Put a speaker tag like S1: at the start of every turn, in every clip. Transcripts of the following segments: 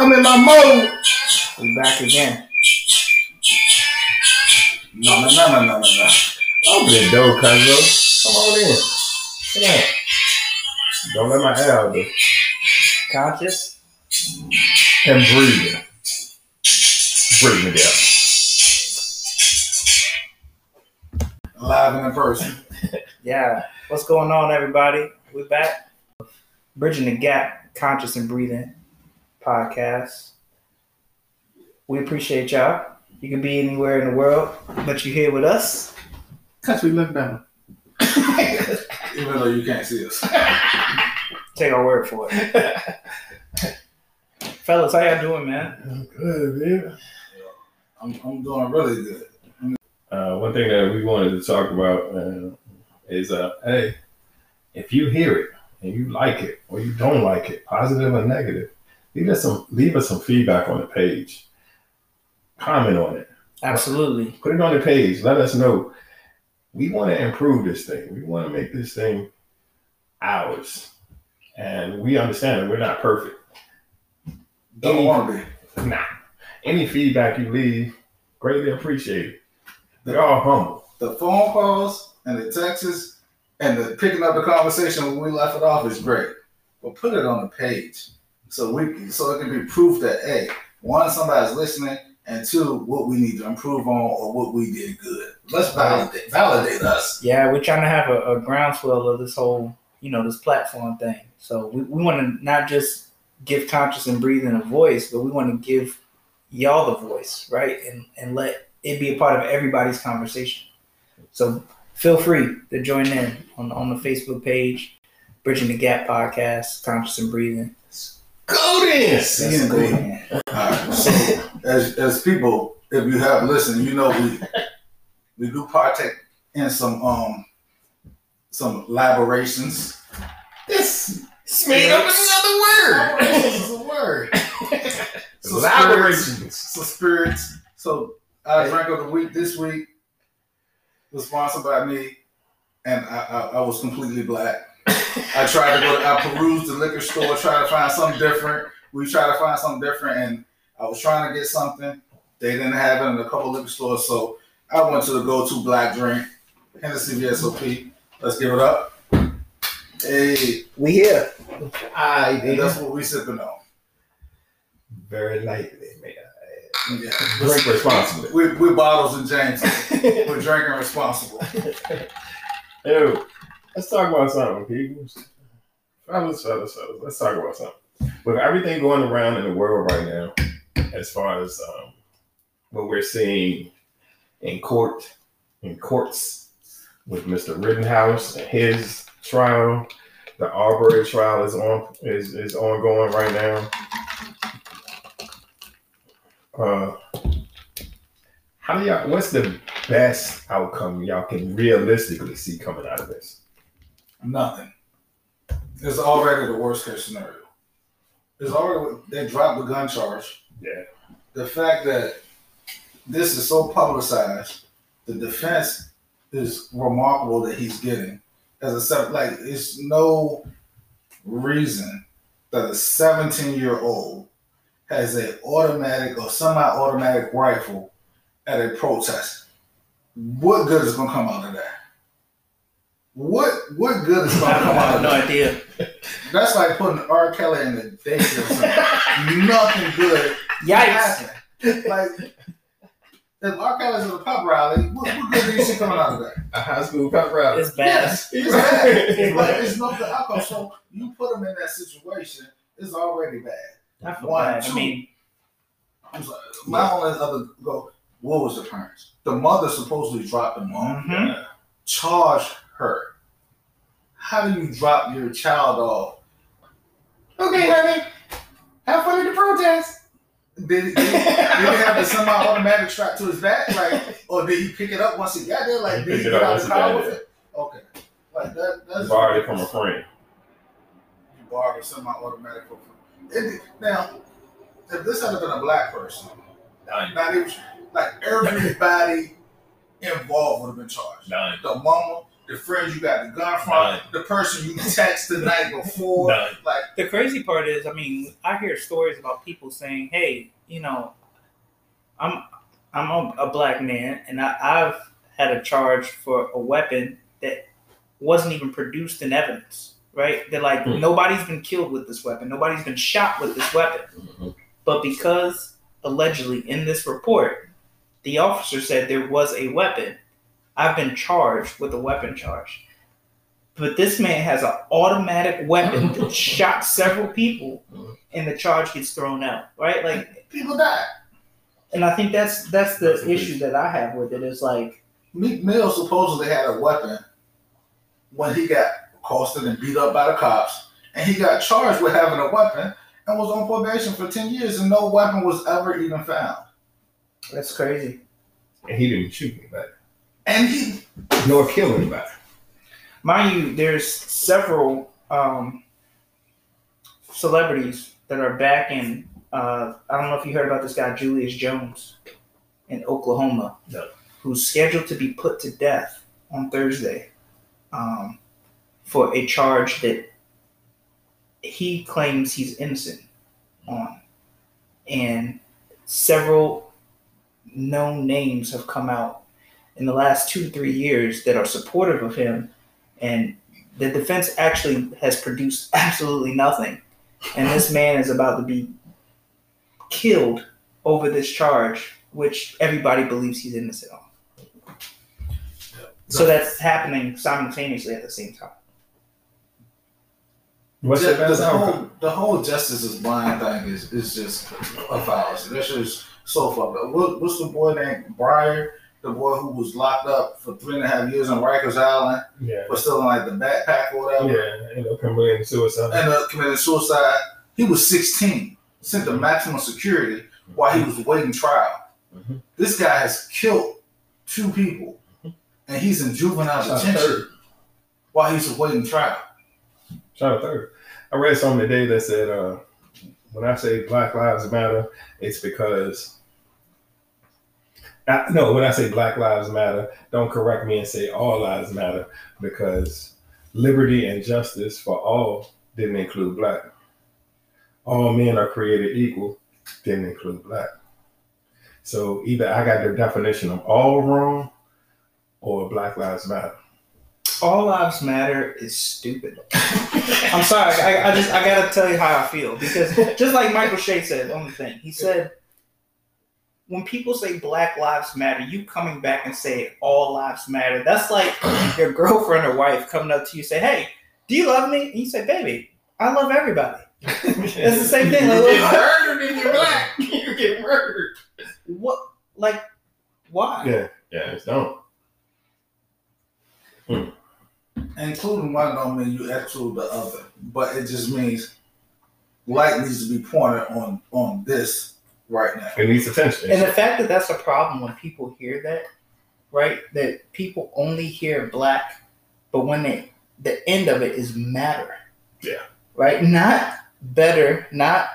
S1: I'm in my mode.
S2: We back again.
S1: No, no, no, no, no, no, no.
S3: Open the door, cuz Come on in. Come on. Don't let my air out there.
S2: Conscious?
S3: And breathing. Breathing together.
S1: Live and in person.
S2: Yeah. What's going on, everybody? We're back. Bridging the Gap, Conscious and Breathing podcast. We appreciate y'all. You can be anywhere in the world, but you're here with us.
S1: Cause we look better. Even though you can't see us.
S2: Take our word for it. Fellas, how y'all doing, man?
S3: I'm good, man.
S1: I'm, I'm doing really good.
S3: Uh, one thing that we wanted to talk about uh, is, uh, hey, if you hear it and you like it or you don't like it, positive or negative, leave us some leave us some feedback on the page. Comment on it.
S2: Absolutely.
S3: Put it on the page. Let us know. We want to improve this thing. We want to make this thing ours. And we understand that we're not perfect.
S1: Don't
S3: Any-
S1: want to be.
S3: Nah. Any feedback you leave, greatly appreciated. We're all humble.
S1: The phone calls and the texts and the picking up the conversation when we left it off is great. But put it on the page so we so it can be proof that hey, one, somebody's listening, and two, what we need to improve on or what we did good. Let's validate validate us.
S2: Yeah, we're trying to have a, a groundswell of this whole, you know, this platform thing. So we, we want to not just give conscious and breathing a voice, but we want to give y'all the voice, right? And and let it be a part of everybody's conversation. So feel free to join in on on the Facebook page, Bridging the Gap podcast, Conscious and Breathing.
S3: Go then.
S2: Let's
S1: C and
S2: go,
S1: B.
S2: man.
S1: All right. So as as people, if you have listened, you know we we do partake in some um some elaborations.
S3: This made up another word.
S1: This is a word. So
S3: Elaborations.
S1: So spirits. So our drank of the week this week was sponsored by me, and I, I, I was completely black. I tried to go. To, I perused the liquor store, tried to find something different. We tried to find something different, and I was trying to get something. They didn't have it in a couple liquor stores, so I went to the go-to black drink, Hennessy VSOP. Let's give it up. Hey,
S2: We here.
S3: I
S1: and that's what we sipping on.
S3: very lightly, man.
S1: Yeah.
S3: Drink responsibly.
S1: We, we're bottles and James. We're drinking responsible.
S3: Ew. Let's talk about something, people. Fellas, fellas, fellas. Let's talk about something. With everything going around in the world right now, as far as um, what we're seeing in court, in courts, with Mr. Rittenhouse and his trial, the Arbery trial is on is, is ongoing right now. Uh, how do y'all? What's the best outcome y'all can realistically see coming out of this?
S1: Nothing. It's already the worst case scenario. It's already they dropped the gun charge.
S3: Yeah.
S1: The fact that this is so publicized, the defense is remarkable that he's getting as a seven. Like it's no reason that a 17 year old has an automatic or semi-automatic rifle at a protest. What good is gonna come out of that? What what good is gonna come
S2: I
S1: out
S2: have
S1: of
S2: no
S1: that?
S2: idea.
S1: That's like putting R. Kelly in the daycare center. Nothing good
S2: Yikes.
S1: happened. Like if R. Kelly's at a pop rally, what, what good do you see coming out of that?
S3: A high school pep rally.
S2: It's bad.
S1: Yes, it's bad. But it's no good outcome. So you put him in that situation, it's already bad.
S2: I feel
S1: One,
S2: bad. I
S1: two.
S2: mean,
S1: I'm sorry. My only other go. What was the parents? The mother supposedly dropped the mom.
S2: mhm.
S1: Charge her. How do you drop your child off?
S3: Okay, honey. Have fun at the protest.
S1: Did he, did did he have the semi-automatic strapped to his back, like, or did he pick it up once he got there? Like,
S3: He
S1: did he get out of the car with it? Okay, like that. That's
S3: Borrowed it from a friend.
S1: You borrowed a semi-automatic it, now. If this had been a black person,
S3: Nine.
S1: not even like everybody involved would have been charged.
S3: Nine.
S1: The mama, the friends you got the gun from,
S3: None.
S1: the person you text the night before.
S3: None.
S1: Like,
S2: the crazy part is, I mean, I hear stories about people saying, "Hey, you know, I'm I'm a, a black man, and I, I've had a charge for a weapon that wasn't even produced in evidence." Right? They're like,
S3: Hmm.
S2: nobody's been killed with this weapon. Nobody's been shot with this weapon.
S3: Mhm.
S2: But because allegedly in this report, the officer said there was a weapon, I've been charged with a weapon charge. But this man has an automatic weapon that shot several people,
S3: Mhm.
S2: and the charge gets thrown out. Right? Like,
S1: people die.
S2: and I think that's that's the
S3: That's
S2: issue that I have with it. Is like,
S1: Meek Mill supposedly had a weapon when he got accosted and beat up by the cops, and he got charged with having a weapon and was on probation for 10 years, and no weapon was ever even found.
S2: that's crazy.
S3: And he didn't shoot anybody,
S1: And he,
S3: nor kill anybody.
S2: Mind you, there's several um, celebrities that are back in. Uh, I don't know if you heard about this guy, Julius Jones, in Oklahoma,
S3: No.
S2: who's scheduled to be put to death on Thursday um, for a charge that he claims he's innocent on. And several known names have come out in the last two to three years that are supportive of him and the defense actually has produced absolutely nothing. And this man is about to be killed over this charge, which everybody believes he's innocent on. So that's happening simultaneously at the same time.
S3: What's
S1: the,
S3: the best
S1: the
S3: outcome?
S1: whole, the whole justice is blind thing is, is just a fallacy. That shit is so fucked up. What, what's the boy named Breyer? The boy who was locked up for three and a half years on Rikers Island,
S3: Yeah.
S1: but still like the backpack or whatever.
S3: Yeah, ended up committing suicide.
S1: ended up committing suicide. He was 16, sent to maximum security while he was waiting trial.
S3: Mhm.
S1: This guy has killed two people, and he's in juvenile detention while he's awaiting trial.
S3: Shot a third. I read something today that said, uh, when I say Black Lives Matter, it's because. I, no, when I say Black Lives Matter, don't correct me and say all lives matter because liberty and justice for all didn't include black. All men are created equal didn't include black. So either I got the definition of all wrong or Black Lives Matter.
S2: All lives matter is stupid. I'm sorry, I, I just I gotta tell you how I feel because just like Michael Che said on the thing, he said when people say Black Lives Matter, you coming back and say all lives matter. That's like your girlfriend or wife coming up to you say, "Hey, do you love me?" And you say, "Baby, I love everybody." It's the same thing.
S3: You
S2: Like,
S3: get murdered and you're black. you get murdered.
S2: What? Like, why?
S3: Yeah, yeah, it's dumb. Hmm.
S1: Including one don't mean you exclude the other, but it just means light needs to be pointed on on this right now.
S3: It needs attention.
S2: And the fact that that's a problem when people hear that, right? That people only hear black, but when they the end of it is matter.
S3: Yeah.
S2: Right? Not better, not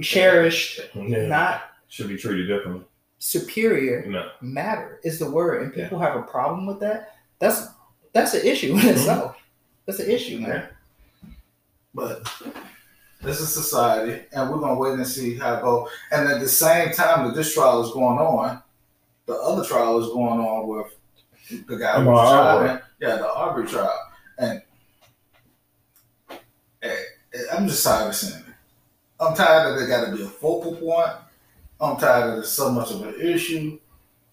S2: cherished,
S3: Yeah.
S2: not
S3: should be treated differently.
S2: superior.
S3: No.
S2: Matter is the word, and people have a problem with that. That's that's an issue in mm-hmm. itself. That's an issue, man.
S1: But this is society, and we're gonna wait and see how it goes. And at the same time that this trial is going on, the other trial is going on with the guy who was
S3: Ahmaud
S1: Yeah, the Aubrey trial, and eh, I'm just tired of seeing it. I'm tired that it got to be a focal point. I'm tired that it's so much of an issue.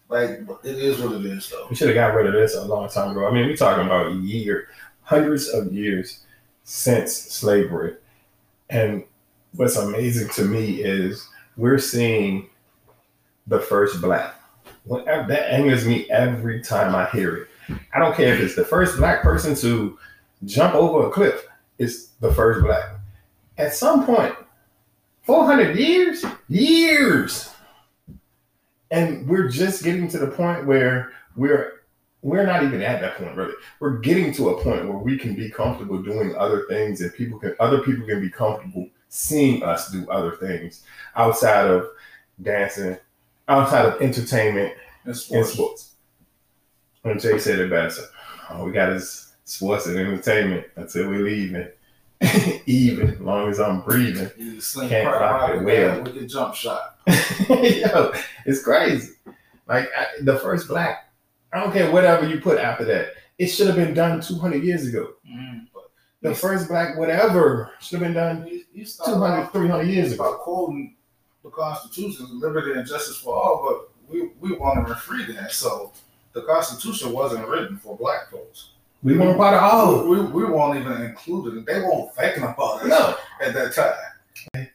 S1: Like it is what it is, though.
S3: We should have got rid of this a long time ago. I mean, we're talking about a year, hundreds of years since slavery. And what's amazing to me is we're seeing the first black. Uh, that angers me every time I hear it. I don't care if it's the first black person to jump over a cliff, it's the first black. At some point, 400 years? Years! And we're just getting to the point where we're we're not even at that point really we're getting to a point where we can be comfortable doing other things and people can other people can be comfortable seeing us do other things outside of dancing outside of entertainment and
S1: sports.
S3: sports when Jay said it best, all we got is sports and entertainment until we leave leaving. Even as long as I'm breathing.
S1: You
S3: Can't rock it
S1: well. with your jump shot.
S3: Yo, it's crazy. Like I, the first black, I don't care whatever you put after that. It should have been done 200 years ago.
S2: Mm.
S3: The first black whatever should have been done
S1: You, you
S3: 200, 300 years ago.
S1: about quoting the Constitution, liberty and justice for all, but we, we want to free that. So the Constitution wasn't written for black folks.
S3: We want part of all.
S1: We, we weren't even included. They weren't thinking about it
S3: No,
S1: at that time.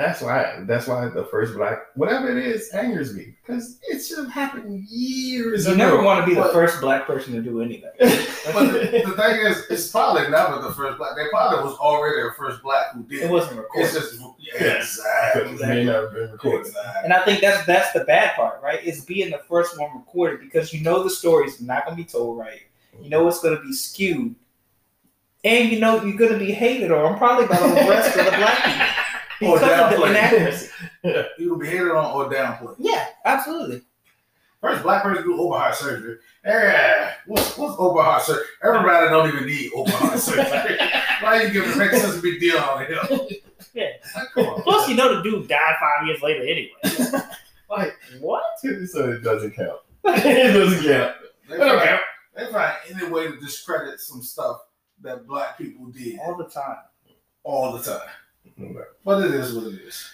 S3: That's why. That's why the first black, whatever it is, angers me because it should have happened years ago.
S2: You
S3: ago.
S2: never want to be the first black person to do anything.
S1: But the, the thing is, it's probably never the first black. They probably was already the first black who did.
S2: It wasn't
S1: It's
S2: recorded.
S1: just yeah, exactly.
S3: It may not have been recorded.
S1: Exactly.
S2: And I think that's that's the bad part, right? Is being the first one recorded because you know the story's not gonna be told right. You know it's gonna be skewed. And you know you're gonna be hated on probably by the rest of the black people.
S1: Or
S2: Because of the
S1: downplayed.
S2: inaccuracy.
S1: You will be hated on or downplayed.
S2: Yeah, absolutely.
S1: First black person do open heart surgery. Yeah, what's, what's open heart surgery? Everybody don't even need open heart surgery. Why you giving make such a big deal out of here?
S2: Yeah.
S1: Like, come on.
S2: Plus you know the dude died five years later anyway.
S3: Like,
S2: what?
S3: so it doesn't count. it doesn't count.
S1: They
S3: It don't
S1: find,
S3: count.
S1: they find any way to discredit some stuff that black people did
S2: All the time.
S1: all the time. But it is what it is.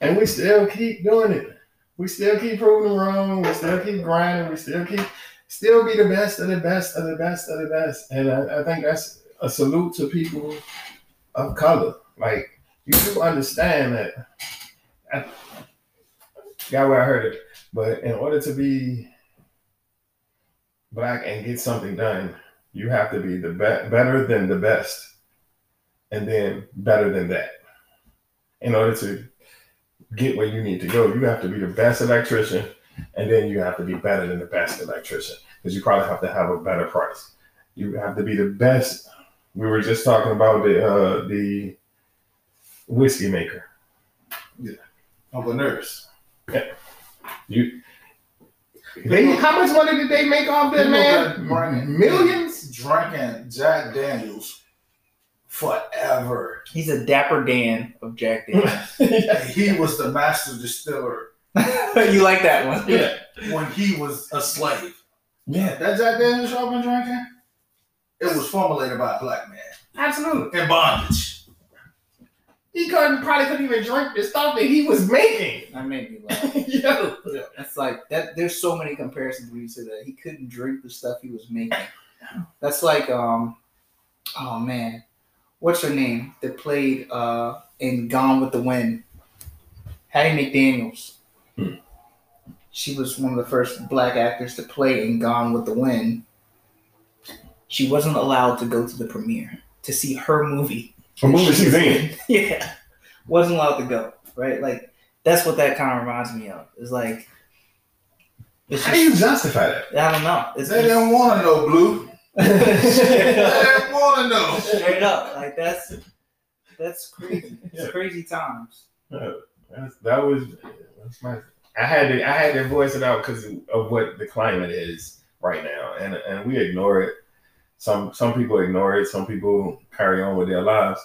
S3: And we still keep doing it. We still keep proving them wrong. We still keep grinding. We still keep still be the best of the best of the best of the best. And I, I think that's a salute to people of color. Like you do understand that. I got where I heard it, but in order to be black and get something done, you have to be the be- better than the best, and then better than that. In order to get where you need to go, you have to be the best electrician, and then you have to be better than the best electrician because you probably have to have a better price. You have to be the best. We were just talking about the uh, the whiskey maker.
S1: Yeah, of a Nurse. Yeah.
S3: You. They, how much money did they make off that man? Millions.
S1: Drinking Jack Daniels forever.
S2: He's a dapper Dan of Jack Daniels.
S1: He was the master distiller
S2: you like that one?
S3: yeah.
S1: when he was a slave.
S3: Yeah.
S1: That Jack Daniels y'all been drinking? It was formulated by a black man
S3: Absolutely.
S1: in bondage.
S3: He couldn't probably couldn't even drink the stuff that he was making.
S2: That made me laugh.
S3: Yo.
S2: That's like that. There's so many comparisons when you say that he couldn't drink the stuff he was making. That's like um, oh man, what's her name that played uh in Gone with the Wind? Hattie McDaniel's.
S3: Hmm.
S2: She was one of the first black actors to play in Gone with the Wind. She wasn't allowed to go to the premiere to see her movie.
S3: A movie she's in.
S2: yeah, wasn't allowed to go. Right, like that's what that kind of reminds me of. It's like it's
S3: How do you justify that?
S2: I don't know. It's
S1: They didn't want to know, Blue. They want to know.
S2: Straight up. Like that's that's crazy. It's
S3: Yeah.
S2: crazy times.
S3: That's, that was that's my. I had to I had to voice it out because of what the climate is right now, and and we ignore it. Some some people ignore it. Some people carry on with their lives,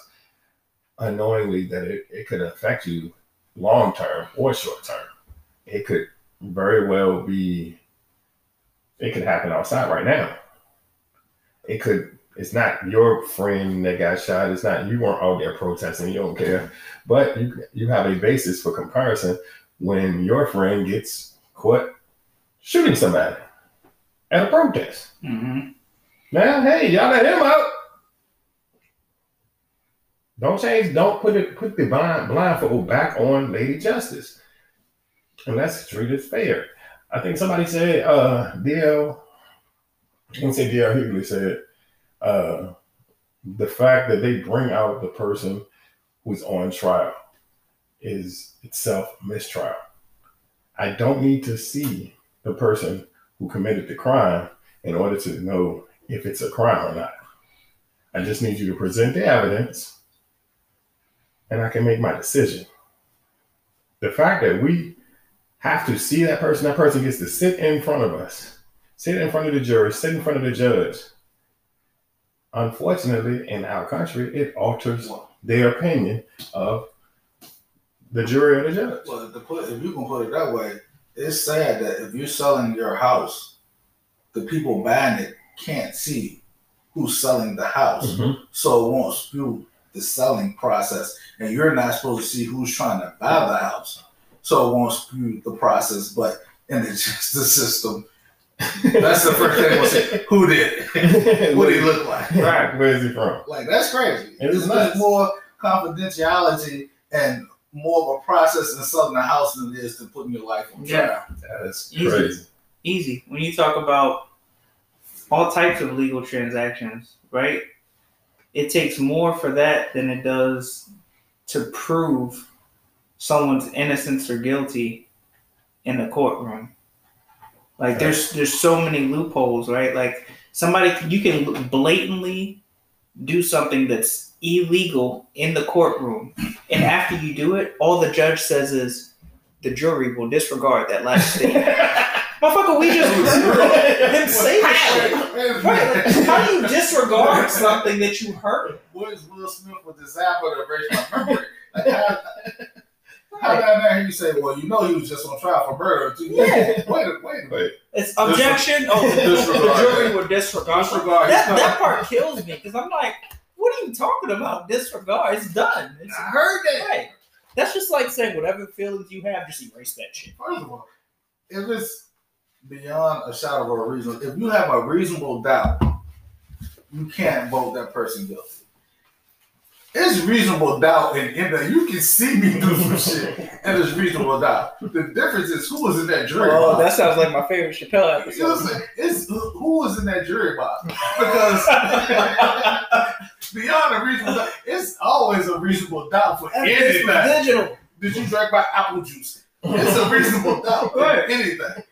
S3: unknowingly that it, it could affect you long term or short term. It could very well be. It could happen outside right now. It could. It's not your friend that got shot. It's not you weren't out there protesting. You don't care, but you you have a basis for comparison when your friend gets caught shooting somebody at a protest.
S2: Mm-hmm.
S3: Now, hey, y'all let him out. Don't change. Don't put it. Put the blind blindfold back on Lady Justice, and let's treat it fair. I think somebody said, uh, DL. I say DL Hughley said, uh, the fact that they bring out the person who's on trial is itself a mistrial. I don't need to see the person who committed the crime in order to know if it's a crime or not. I just need you to present the evidence and I can make my decision. The fact that we have to see that person, that person gets to sit in front of us sit in front of the jury, sit in front of the judge. Unfortunately, in our country, it alters their opinion of the jury or the judge.
S1: Well, to put, if you can put it that way, it's sad that if you're selling your house, the people buying it can't see who's selling the house.
S3: Mhm.
S1: So it won't skew the selling process. And you're not supposed to see who's trying to buy the house. So it won't skew the process. But in the justice system, that's the first thing we'll say. Who did it? What did he look like?
S3: Right. Where is he from?
S1: Like that's crazy.
S3: It is
S1: It's
S3: nuts.
S1: much more confidentiality and more of a process in selling the house than it is to putting your life on
S2: Yeah.
S1: trial.
S3: That's
S2: Easy.
S3: crazy.
S2: Easy. When you talk about all types of legal transactions, right? It takes more for that than it does to prove someone's innocence or guilty in the courtroom. Like there's there's so many loopholes, right? Like somebody you can blatantly do something that's illegal in the courtroom, and after you do it, all the judge says is the jury will disregard that last statement. Motherfucker, we just heard him say shit. Right? How do you disregard something that you heard?
S1: What is Will Smith with the zapper to erase my memory? Like, how, how down there you say, well, you know he was just on trial for murder. Too.
S2: Yeah.
S1: Wait, a- wait. a minute.
S2: It's objection. Oh, the, the jury will disregard.
S1: Disregard.
S2: That, that part kills me because I'm like, what are you talking about? Disregard. It's done. It's
S1: I heard that.
S2: right. That's just like saying whatever feelings you have, just erase that shit.
S1: First of all, if it's beyond a shadow of a reason, if you have a reasonable doubt, you can't vote that person guilty. It's reasonable doubt in, in that you can see me do some shit, and it's reasonable doubt. The difference is who was in that jury box?
S2: Oh,
S1: box.
S2: that sounds like my favorite Chappelle
S1: You know what I'm
S2: episode.
S1: saying? It's who was in that jury box because beyond a reasonable doubt, it's always a reasonable doubt for anything.
S2: digital.
S1: Did you drink my apple juice? It's a reasonable doubt for
S2: Right.
S1: anything.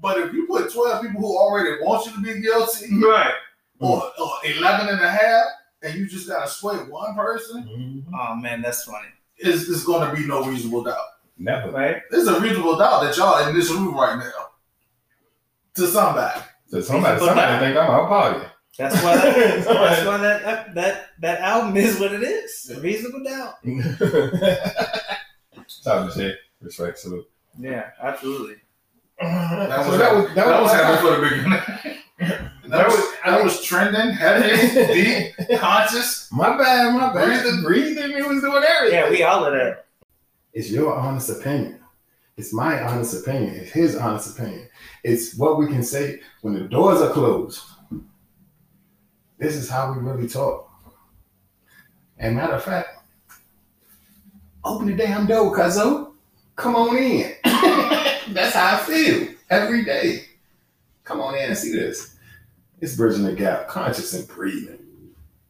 S1: But if you put 12 people who already want you to be guilty,
S2: Right.
S1: or, or 11 and a half, and you just got to sway one person,
S3: Mhm.
S2: Oh man, that's funny.
S1: it's, it's going to be no reasonable doubt.
S3: Never.
S2: Right?
S1: There's a reasonable doubt that y'all in this room right now. To somebody.
S3: So somebody,
S2: Reasonable
S3: somebody
S2: doubt.
S3: think I'm out party.
S2: That's why that, that's why that, that that that album is what it is.
S1: Yeah.
S2: Reasonable doubt.
S3: Time to say respect salute.
S2: Yeah, absolutely.
S1: That
S3: so
S1: was,
S3: that was that,
S1: that was
S3: was
S1: happening for the beginning. That was, that was trending, heavy, deep, conscious.
S3: my bad, my bad.
S1: Breathing.
S3: breathing, it was doing everything.
S2: Yeah, we all of that.
S3: It's your honest opinion. It's my honest opinion. It's his honest opinion. It's what we can say when the doors are closed. This is how we really talk. And matter of fact, open the damn door, cuzzo. Come on in. That's how I feel every day. Come on in and see this. It's bridging the gap, conscious and breathing.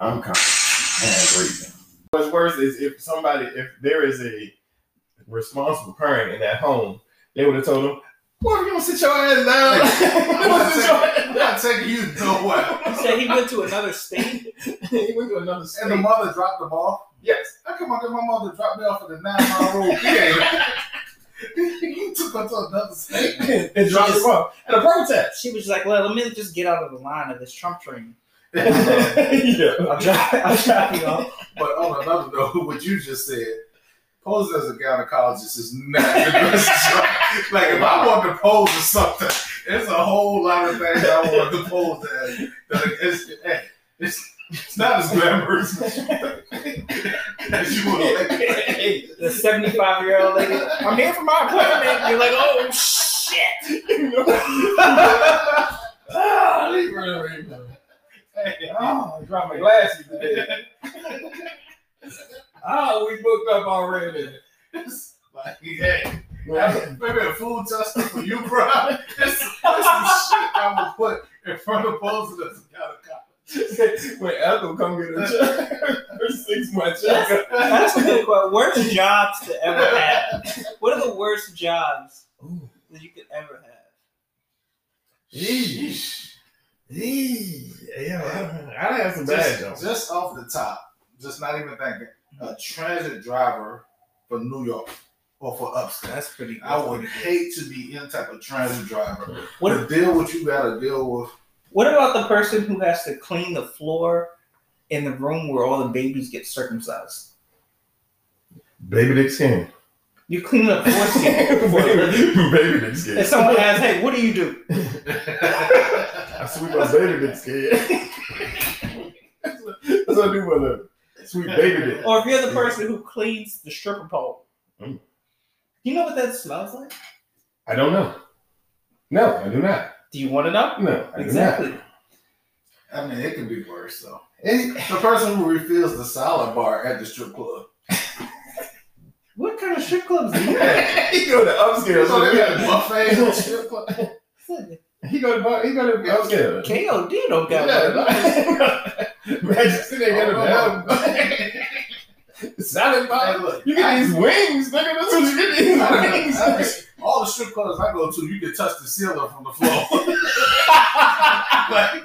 S3: I'm conscious and breathing. What's worse is if somebody, if there is a responsible parent in that home, they would have told them, "Boy, you don't sit your ass down."
S1: I'm not taking- I'm not taking you nowhere.
S2: He said he went to another state.
S3: he went to another state.
S1: And the mother dropped the ball.
S3: yes.
S1: How come I get my mother dropped me off at the nine mile road? Yeah. you took her to another state.
S3: and dropped him off at a protest.
S2: She was like, "Well, let me just get out of the line of this Trump train.
S3: yeah.
S2: I'll drop, I'll drop you off."
S1: But on another note, what you just said, posing as a gynecologist is not the best. Like if I want to pose or something, there's a whole lot of things I want to pose as. That it's, it's, it's not as glamorous as you, would like.
S2: The seventy-five-year-old lady. I'm here for my appointment. You're like, "Oh shit!"
S1: Ah, leave her alone. Hey,
S3: oh, I dropped my glasses today. oh, we booked up already.
S1: it's like, hey, maybe a food tester for you, bro. This, this is some shit I would put in front of posing as a gynecologist.
S3: when Ethel come get a check, her six month check.
S2: That's a good question. Worst jobs to ever have. What are the worst jobs that you could ever have?
S3: Yeesh. Yeesh. Yeah, I have some bad
S1: just,
S3: jobs.
S1: just off the top, just not even thinking, a mm-hmm. transit driver for New York or for upstairs.
S2: That's pretty.
S1: I would hate to be any type of transit driver.
S2: What
S1: to deal with you gotta deal with.
S2: What about the person who has to clean the floor in the room where all the babies get circumcised?
S3: Baby dick skin.
S2: You clean up for a living.
S3: baby dick skin.
S2: And someone asks, "Hey, what do you do?"
S3: I sweep my baby dick skin. That's what I do for a. Sweet baby dick.
S2: Or if you're the person who cleans the stripper pole,
S3: Mm.
S2: you know what that smells like?
S3: I don't know. No, I do not.
S2: Do you want to know?
S3: No, I do
S2: Exactly.
S1: I mean, it could be worse though.
S3: It-
S1: The person who refills the salad bar at the strip club.
S2: What kind of strip clubs do you have?
S3: he go to upstairs.
S1: So
S3: So
S1: they
S3: they
S1: got
S3: got
S1: a buffet at strip club.
S3: He go to he go to upstairs.
S2: KOD don't got one.
S3: Yeah, Magic City ain't got a oh, salad bar.
S1: look,
S3: You get
S1: I-
S3: these wings, nigga. That's what you get these
S1: I-
S3: wings.
S1: I- all the strip clubs I go to, you can touch the ceiling from the floor. like,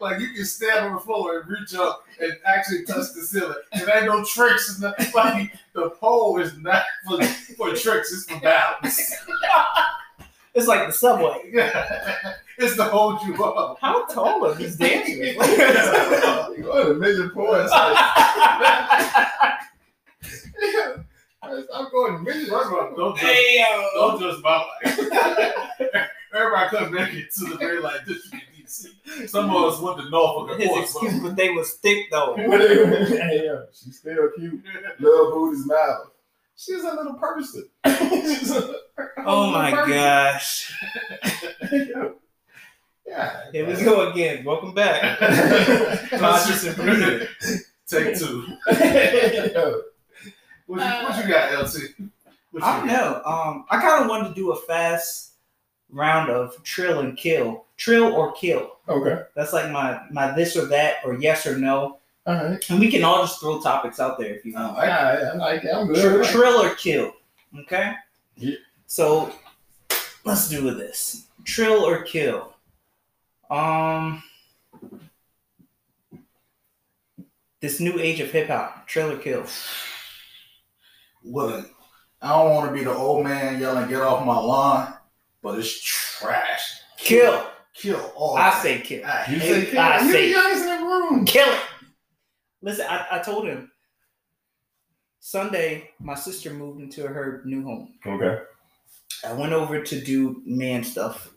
S1: like you can stand on the floor and reach up and actually touch the ceiling. And ain't no tricks. And nothing. like the pole is not for, for tricks. It's for balance.
S2: It's like the subway.
S1: Yeah. It's to hold you up.
S2: How tall are these dancers?
S3: You go to major points. I'm going major.
S1: First of all, don't judge,
S2: hey
S1: don't judge my life. Everybody comes back into the very like district in DC. Some of us went to Norfolk
S2: His
S1: Portsmouth.
S2: excuse, but they was thick though.
S3: hey, yo, she's still cute. Love booty's mouth. She's a little person. She's a-
S2: Oh my gosh.
S3: Yeah.
S2: Here we go again. Welcome back. Conscious and breathing.
S1: Take two.
S3: Yo,
S1: What you, what you got, LT? What
S2: I don't know. Um, I kind of wanted to do a fast round of trill and kill, trill or kill.
S3: okay.
S2: That's like my my this or that or yes or no,
S3: All right.
S2: and we can all just throw topics out there if you
S1: got?
S2: want.
S1: I,
S3: I, I like it. I'm
S2: Tr-
S3: good.
S2: trill or kill. Okay.
S3: Yeah.
S2: So let's do this. Trill or kill. Um. This new age of hip hop, trill or kill.
S1: What a, I don't want to be the old man yelling, "Get off my lawn," but it's trash.
S2: Kill.
S1: Kill all.
S2: I
S1: that.
S2: say kill.
S1: I
S3: You say kill.
S2: I
S3: You're
S2: say-
S3: the youngest in the room.
S2: Kill it. Listen, I, I told him Sunday my sister moved into her new home.
S3: Okay.
S2: I went over to do man stuff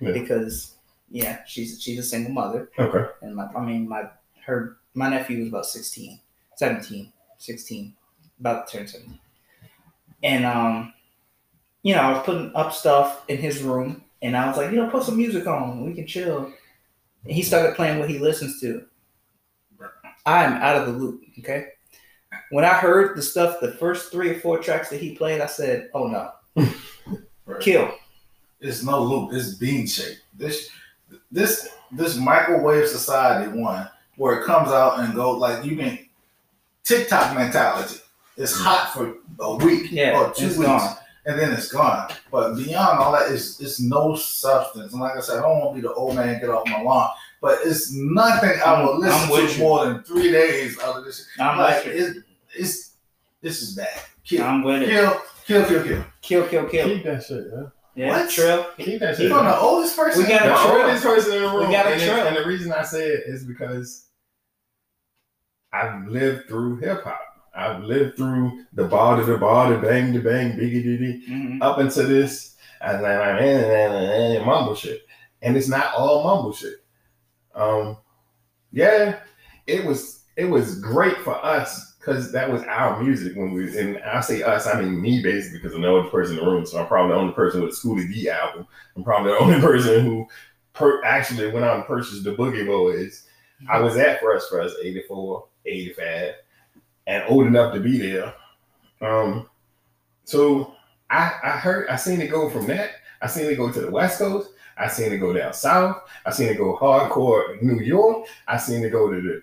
S3: Yeah.
S2: because yeah, she's she's a single mother
S3: Okay.
S2: and my I mean my her my nephew was about 16, 17, 16, about to turn 17. And um you know, I was putting up stuff in his room and I was like, you know, put some music on, we can chill. And he started playing what he listens to. I'm out of the loop, okay? When I heard the stuff, the first three or four tracks that he played, I said, oh no,
S1: Right.
S2: kill.
S1: It's no loop. It's bean shaped. This, this, this microwave society one where it comes out and go like you can TikTok mentality. It's hot for a week
S2: Yeah,
S1: or two weeks,
S2: gone.
S1: and then it's gone. But beyond all that, it's it's no substance. And like I said, I don't want to be the old man get off my lawn. But it's nothing I will listen to
S2: you.
S1: more than three days out of this.
S2: I'm
S1: like
S2: with
S1: it, it's this is bad. Kill,
S2: I'm with it.
S1: kill, kill, kill, kill.
S2: Kill, kill, kill.
S3: Keep that shit, man.
S2: Yeah,
S1: What?
S2: Trill.
S3: Keep that
S1: You
S3: shit.
S1: know the oldest person.
S2: We got
S3: The
S2: a
S3: oldest person in the room.
S2: We got a
S3: and, it-
S2: trail.
S3: and the reason I say it is because I've lived through hip hop. I've lived through the bar to the bar, the bang to bang, biggie diddy,
S2: Mhm.
S3: up into this, and then I'm and mumble shit. And it's not all mumble shit. Um, yeah, it was it was great for us because that was our music when we and I say us, I mean me basically because I'm the only person in the room, so I'm probably the only person with a Schoolly D album. I'm probably the only person who per- actually went out and purchased the Boogie Boys. I was at Fresh Fest 84, 85, and old enough to be there. Um, so I I heard I seen it go from that. I seen it go to the West Coast. I seen it go down south. I seen it go hardcore New York. I seen it go to the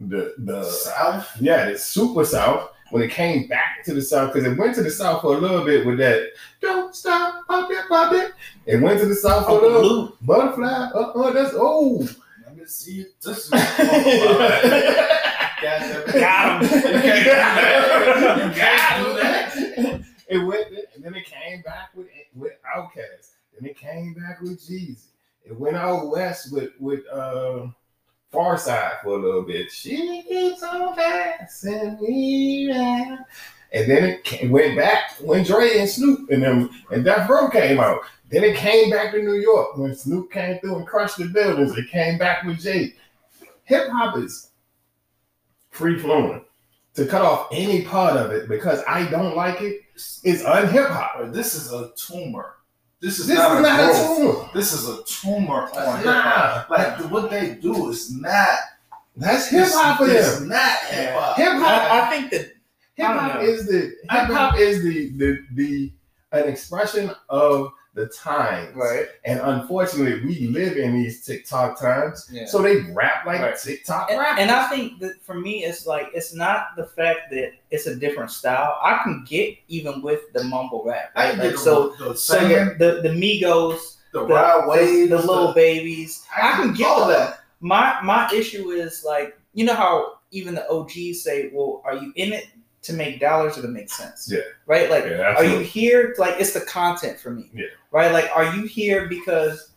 S3: the the
S1: South.
S3: yeah, the super south. When it came back to the south, because it went to the south for a little bit with that "Don't stop, pop it, pop it." It went to the south for a little
S2: Luke.
S3: butterfly. Uh, uh that's old.
S1: Let me see. This is.
S2: Got him.
S1: You can't do that. You can't do that.
S3: It went, and then it came back with with Outkast. Then it came back with Jeezy. It went out west with with uh, Pharcyde for a little bit. She keeps on fast and we. And then it came, went back when Dre and Snoop and them and Death Row came out. Then it came back to New York when Snoop came through and crushed the buildings. It came back with Jay. Hip hop is free flowing. To cut off any part of it because I don't like it is unhip hop.
S1: This is a tumor. This is
S3: This
S1: not,
S3: is
S1: a
S3: not a tumor.
S1: This is a tumor on
S3: That's
S1: hip hop. Like what they do is not
S3: That's hip hop for
S1: It's
S3: them.
S1: not hip hop.
S3: Hip hop
S2: I, I think that
S3: hip hop is the hip hop is the the the an expression of the times.
S2: right.
S3: And unfortunately, we live in these TikTok times,
S2: Yeah.
S3: so they rap like
S2: Right.
S3: TikTok
S2: And,
S3: rappers.
S2: and I think that for me, it's like it's not the fact that it's a different style. I can get even with the mumble rap,
S1: I
S2: right?
S1: get
S2: Like,
S1: the,
S2: so,
S1: the
S2: so
S1: singing,
S2: the, the the Migos,
S1: the,
S2: the,
S1: ride waves,
S2: the Lil Babies, I can get
S1: all
S2: with that. My my issue is like you know how even the OGs say, "Well, are you in it to make dollars or to make sense?"
S3: Yeah.
S2: Right. Like,
S3: Yeah,
S2: are you here? Like, it's the content for me.
S3: Yeah.
S2: Right. Like, are you here because,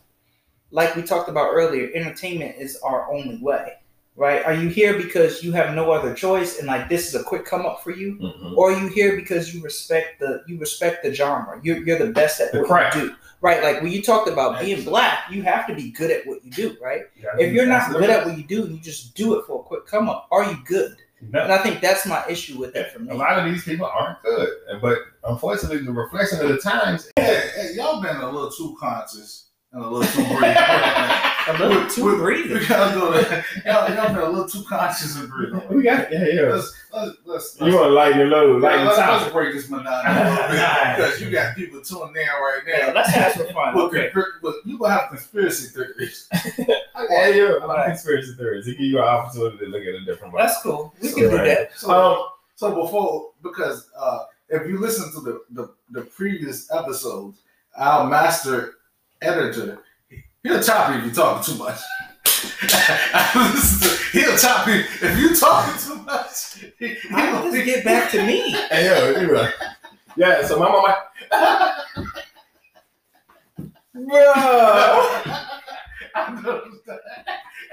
S2: like we talked about earlier, entertainment is our only way. Right? Are you here because you have no other choice and like this is a quick come up for you,
S3: Mhm.
S2: or are you here because you respect the you respect the genre? You're you're the best at
S3: The
S2: what
S3: craft.
S2: you do. Right? Like when you talked about being black, you have to be good at what you do. Right?
S3: I
S2: if you're not good at what you do you just do it for a quick come up, are you good?
S3: No.
S2: And I think that's my issue with it for me.
S3: A lot of these people aren't good, but unfortunately, the reflection of the times.
S1: Hey, hey, y'all been a little too conscious and a little too breathing.
S2: A little too
S1: we,
S2: breathing.
S1: We gotta go to y'all, y'all been a little too conscious and breathing.
S3: We got yeah, yeah.
S1: Let's let's let's,
S3: You want to lighten your load,
S1: Yeah, let's,
S3: the
S1: let's break this monotony a little bit because you got people tuning in right
S2: Yeah,
S1: now.
S2: let's have some fun.
S1: With
S2: Okay.
S1: conspir- with- you gonna have conspiracy theories.
S3: Yeah, yeah. I
S2: Right.
S3: conspiracy theories. It give you an opportunity to look at a different way.
S2: That's cool. We
S1: So,
S2: can do
S3: right.
S2: that.
S1: So,
S3: Um,
S1: so before because uh, if you listen to the, the the previous episodes, our master editor he'll chop you if you talking too much. he'll chop you if you talking too much. He,
S2: How does it get back to me?
S3: Hey, yo, you right. Yeah, so my mama.
S2: Bro.
S1: I noticed that.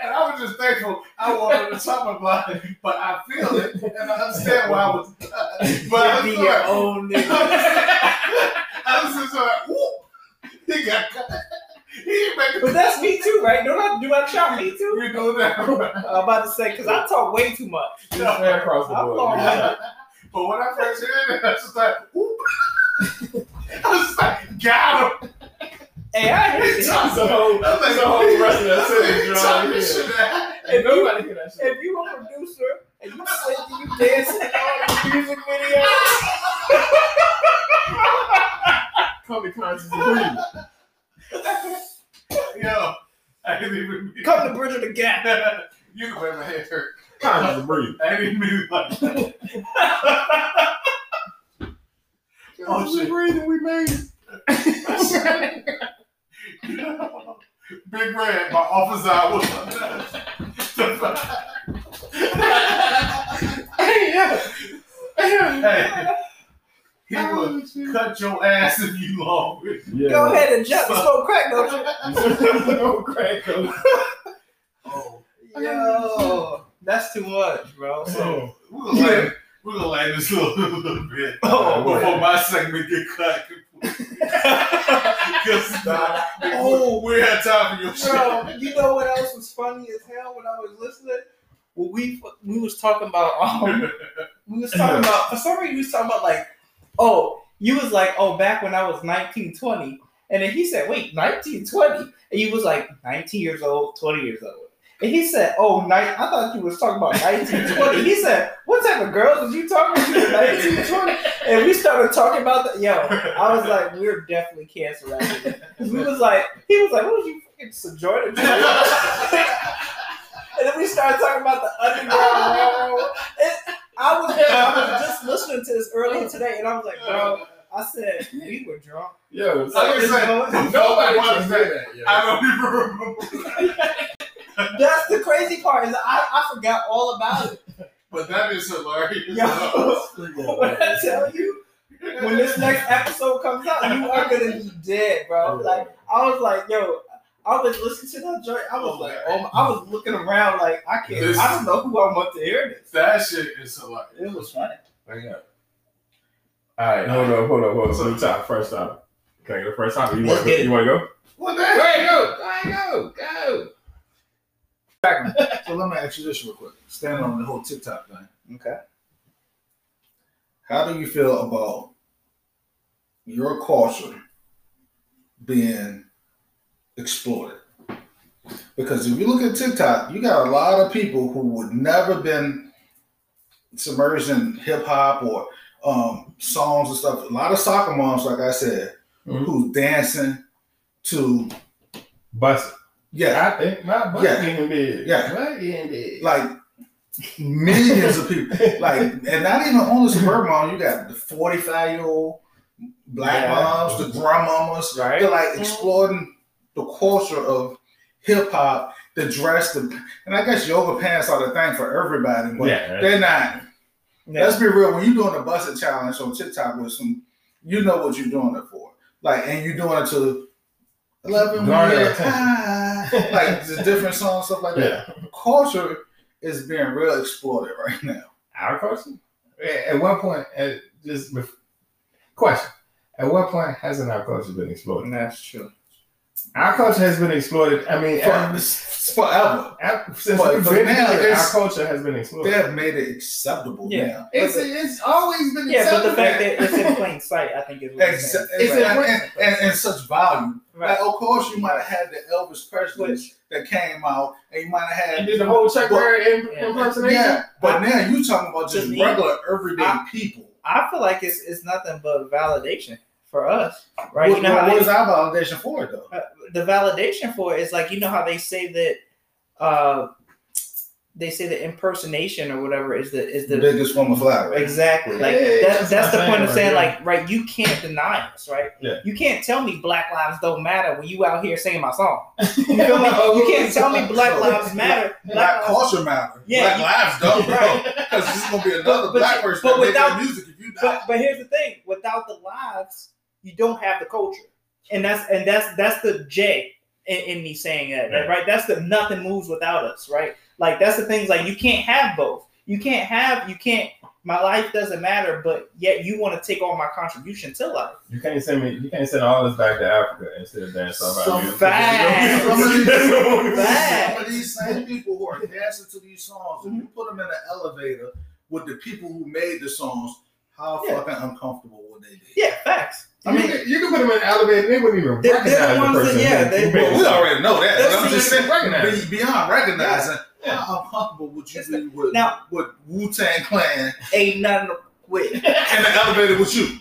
S1: And I was just thankful I wanted to talk about it, but I feel it and I understand why I was. But I
S2: be your own nigga.
S1: I was just like, he got cut. He didn't make
S2: But that's me too, right? Don't I do I chop me too?
S1: You know that.
S2: I'm about to say because I talk way too much.
S3: Just fair across the
S2: I'm
S3: board. Yeah.
S1: But when I first heard it, I was just like, whoop. I was just like, got him.
S2: Hey, I hate
S3: It's
S2: it.
S3: a whole, it's a whole rest of that sentence, you know what I
S1: Talking
S3: mean?
S1: shit out.
S3: And nobody hear that shit.
S2: If you a producer and you singing, you dancing on all the music videos,
S3: Come to conscious agreement.
S1: Yo, I didn't even.
S2: come to Bridge of the Gap.
S1: you can make my head hurt.
S3: Conscious agreement.
S1: I didn't mean it like that. Oh,
S3: Conscious
S1: shit.
S3: agreement, we made it.
S1: Big Red, my office hour was
S3: Hey, yeah.
S1: Hey, he would cut your ass if you long.
S3: Yeah.
S2: Go ahead and jump. You smoke crack, don't you?
S3: no crack coke.
S1: Oh,
S2: Yo, that's too much, bro.
S1: so we're gonna land, we're gonna land this little, little bit
S2: Oh,
S1: before my segment get cut. Because
S2: Oh.
S1: we had time for your shit.
S2: Bro, you know what else was funny as hell when I was listening? Well, we we was talking about um, we was talking about for some reason we was talking about like, oh, you was like, oh, back when I was nineteen twenty, and then he said, wait, nineteen twenty, and you was like nineteen years old, twenty years old. And he said, "Oh, ni- I thought you was talking about 1920." He said, "What type of girls was you talking to in 1920?" And we started talking about that. Yo, I was like, "We're definitely cancer activists." We was like, he was like, "What was you fucking sojourner?" to?" and then we started talking about the Underground. And I was I was just listening to this earlier today, and I was like, "Bro," I said, "We were drunk."
S3: Yo,
S1: Like I said,
S3: nobody
S1: nobody
S3: can
S1: can say
S3: that. yo.
S1: I don't even remember.
S2: That's the crazy part is I, I forgot all about it.
S1: But that is hilarious.
S2: Yo, when I tell you, when this next episode comes out, you are gonna be dead, bro. Oh, like I was like, yo, I was listening to that joint. I was oh, like, oh, my, I was looking around like I can't.
S1: This-
S2: I don't know who I want to hear this.
S1: That shit is hilarious.
S2: It was funny.
S3: Hang up. All right, hold on, hold on, hold on. So the top, first time. Can I get the first time? You want to
S2: get
S3: go?
S2: it.
S3: You want to go?
S1: What the heck?
S3: go, go, go.
S1: So let me ask you this real quick. Standing on the whole TikTok thing.
S2: Okay.
S1: How do you feel about your culture being exploited? Because if you look at TikTok, you got a lot of people who would never been submerged in hip hop or um, songs and stuff. A lot of soccer moms, like I said,
S3: Mhm.
S1: who's dancing to
S3: Bust
S1: yeah,
S3: I think my butt
S1: Yeah.
S3: getting big.
S1: Yeah.
S3: Butt getting big.
S1: like millions of people. Like, and not even only suburban mom. you got the 45 year old black
S3: Yeah.
S1: moms, the grandmamas.
S2: Right.
S1: They're like exploiting the culture of hip hop, the dress, the and I guess yoga pants are the thing for everybody, but
S3: Yeah.
S1: they're not.
S2: Yeah.
S1: Let's be real. When you're doing a Buss It challenge on TikTok with some, you know what you're doing it for. Like, and you're doing it to 11
S3: Garner
S1: Year
S3: attention.
S1: Like the different songs, stuff like that. Culture is being real exploited right now.
S3: Our culture? At one point, at just question. At what point hasn't our culture been exploited?
S2: That's true.
S3: Our culture has been exploited. I mean,
S1: For,
S3: ever-
S1: forever.
S3: ever- since
S1: but-
S3: we've been
S1: now
S3: here, our culture has been exploited.
S1: They've made it acceptable
S2: Yeah.
S1: now.
S3: It's it's always been
S2: Yeah, but the fact that it's in plain sight, I think is what
S1: Exa- it's
S3: Right.
S1: and, and, and, and such value.
S2: Right.
S1: Like, of course, you might have had the Elvis Presley
S2: Which-
S1: that came out, and you might have had
S3: and did the whole Chuck Berry im-
S2: Yeah.
S3: impersonation.
S1: Yeah, but now you talking about
S2: To
S1: just regular everyday
S2: I-
S1: people.
S2: I feel like it's it's nothing but validation for us, right?
S1: What,
S2: you know how
S1: what
S2: they-
S1: is our validation for it though?
S2: uh, the validation for it is like you know how they say that uh they say that impersonation or whatever is the is
S1: The
S2: the
S1: biggest form of flattery.
S2: exactly like
S3: Yeah,
S2: that,
S3: that's
S2: that's the point of
S3: saying right
S2: like right you can't deny us right
S3: Yeah.
S2: you can't tell me black lives don't matter when you out here singing my song you feel me you can't tell me black lives matter
S1: Black
S2: black
S1: culture matter.
S2: Yeah,
S1: black
S2: you-
S1: lives don't,
S2: Right.
S1: Because this is gonna be another
S2: But-
S1: black person
S2: but without-
S1: music if you die.
S2: but but here's the thing without the lives you don't have the culture and that's and that's that's the j in, in me saying that
S3: Right.
S2: right that's the nothing moves without us right like that's the things like you can't have both you can't have you can't my life doesn't matter but yet you want to take all my contribution to life
S3: You can't send me. You can't send all this back to Africa instead of dancing about
S1: Some
S3: music.
S2: facts.
S1: Some of these,
S2: Facts.
S1: some of these same people who are dancing to these songs, if you
S2: Mm-hmm.
S1: put them in an elevator with the people who made the songs, how
S2: Yeah.
S1: fucking uncomfortable would they be?
S2: yeah facts
S3: I mean, you can put them in an elevator. They wouldn't even
S2: They're- they're the
S3: recognize the,
S2: ones that-
S3: person.
S2: yeah,
S3: who-
S2: they-
S3: who made
S1: Well, we already know that.
S2: That's
S1: But I'm just saying,
S3: recognize
S1: be- beyond recognizing,
S3: Yeah.
S1: how uncomfortable would you be with,
S2: Now-
S1: with Wu Tang Clan
S2: ain't nothing to quit
S1: in the elevator with you?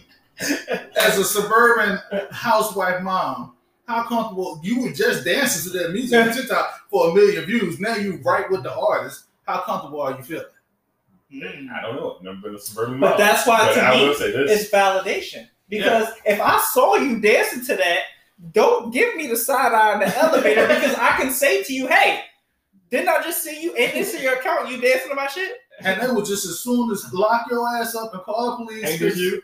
S1: As a suburban housewife mom, how comfortable you were just dancing to that music on TikTok for a million views. Now you right with the artist. How comfortable are you feeling? Hmm.
S3: I don't know. I've never been a suburban mom, But
S2: that's why,
S3: But
S2: to
S3: I
S2: me,
S3: say this.
S2: it's validation. Because if I saw you dancing to that, don't give me the side eye in the elevator because I can say to you, hey, didn't I just see you and this in your account? You dancing to my shit?
S1: And they would just as soon as lock your ass up and call the police.
S3: Ain't you?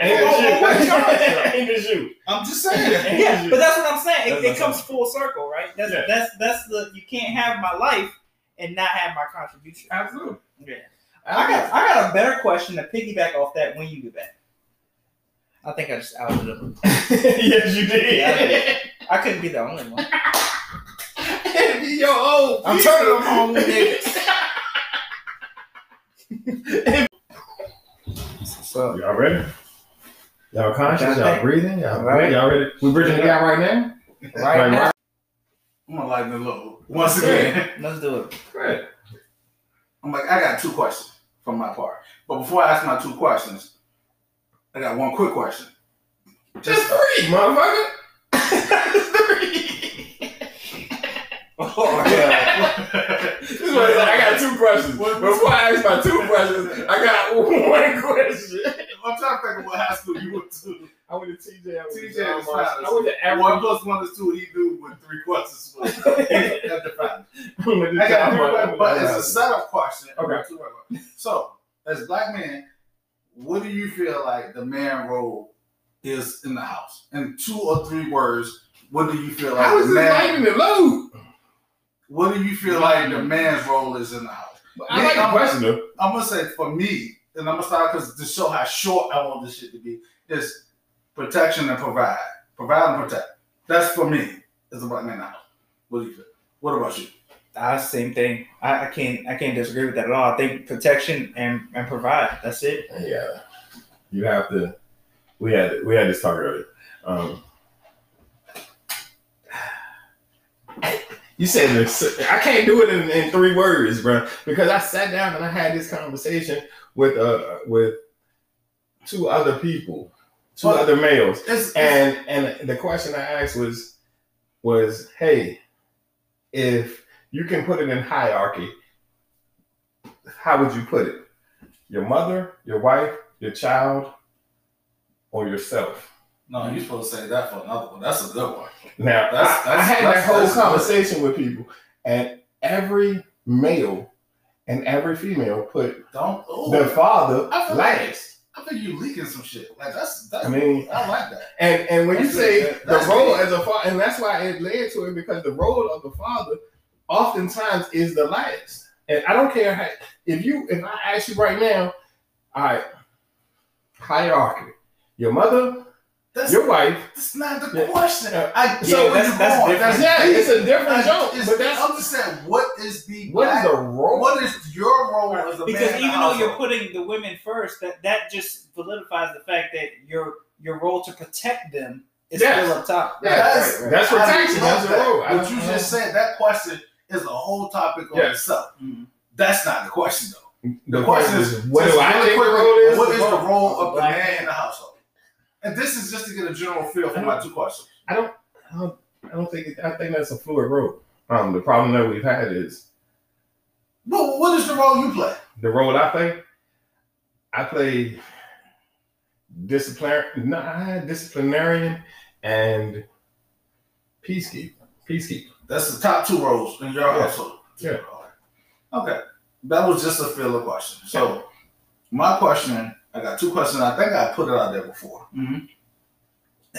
S3: Ain't
S2: Oh, oh,
S3: you?
S2: oh, God.
S3: You?
S1: I'm just saying.
S2: Yeah, but that's what I'm saying. It, it
S3: what I'm
S2: comes full circle, right? That's
S3: Yeah.
S2: that's that's the you can't have my life and not have my contribution.
S3: Absolutely.
S2: Yeah. I got I got a better question to piggyback off that when you get back. I think I just outed him.
S3: yes, you did.
S2: I couldn't be the only one.
S3: Yo, oh,
S1: I'm turning them home niggas.
S2: So
S3: Y'all ready? Y'all conscious? Y'all breathing? Y'all,
S2: Right.
S3: y'all ready? We bridging the gap right now?
S2: right
S3: Like,
S2: now,
S1: I'm gonna lighten the load once again.
S2: let's do it.
S3: Right.
S1: I'm like, I got two questions from my part. But before I ask my two questions, I got one quick question.
S3: Just three, motherfucker. three.
S1: Oh yeah.
S3: This is what I got two questions. Before I ask my two questions, I got one question.
S1: I'm trying to think of what high school you went to.
S3: I went to TJ. I went
S1: TJ
S3: to
S1: is fine.
S3: I went to
S1: one plus one is two. He do with three questions.
S3: I went to
S1: I got three but it's a setup question.
S3: Okay.
S1: So, as black men, what do you feel like the man role is in the house? In two or three words, what do you feel like
S3: How is
S1: the
S3: this
S1: man?
S3: lighting the load?
S1: What do you feel like the man's role is in the house?
S3: I like the question though.
S1: I'm gonna say for me, and I'm gonna start because to show how short I want this shit to be is protection and provide, provide and protect. That's for me as a black man in the house. What do you feel? What about you?
S2: I same thing. I, I can't I can't disagree with that at all. I think protection and, and provide. That's it.
S3: Yeah, you have to. We had we had this talk earlier. Um, you said this. I can't do it in, in three words, bro, because I sat down and I had this conversation with uh with two other people, two
S1: Well,
S3: other males,
S1: It's,
S3: and and the question I asked was was hey, if you can put it in hierarchy, how would you put it? Your mother, your wife, your child, or yourself?
S1: no, you're supposed to say that for another one. That's a good one.
S3: Now,
S1: That's-
S3: I, I
S1: that's-
S3: had
S1: that's-
S3: that whole
S1: that's good.
S3: conversation with people, and every male and every female put
S1: Don't. Ooh,
S3: the father
S1: I
S3: last.
S1: I think you leaking some shit. Like that's that's.
S3: I mean,
S1: I like that.
S3: and and when you say the
S1: That's
S3: role
S1: good.
S3: as a father, and that's why it led to it because the role of the father oftentimes is the last. And I don't care how, if you if I ask you right now, all right, hierarchy, your mother,
S1: That's
S3: your wife.
S1: that's not the
S3: Yeah.
S1: question. I
S2: Yeah,
S1: so
S2: that's-
S1: you're
S2: that's
S1: wrong.
S3: Yeah, it's a different
S1: Like,
S3: joke,
S1: it's-
S3: but that's
S1: I'm just saying, what is the
S3: what is
S1: black-
S3: the role?
S1: what is your role as a
S2: Because
S1: man in the
S2: even though you're putting the women first, that that just solidifies the fact that your your role to protect them is
S3: Yes.
S2: still up top.
S3: Yeah,
S1: That's-
S3: that's protection. That's the
S1: that.
S3: role.
S1: What you just said, that question is a whole topic on
S3: Yeah.
S1: itself.
S2: Mhm.
S1: That's not the question though.
S3: The,
S1: The
S3: question
S1: question
S3: is, what do I think the
S1: quickly,
S3: role is?
S1: What is the role of the man in the household? And this is just to get a general feel for my two questions.
S3: I don't, I don't, I don't think. I think that's a fluid role. Um, the problem that we've had is
S1: But what is the role you play?
S3: the role I play. I play disciplinary, nah, disciplinarian and peacekeeper. Peacekeeper.
S1: That's the top two roles in your
S3: Yeah.
S1: household.
S3: Yeah.
S1: Okay. That was just a filler question. So my question, I got two questions. I think I put it out there before.
S2: Mhm.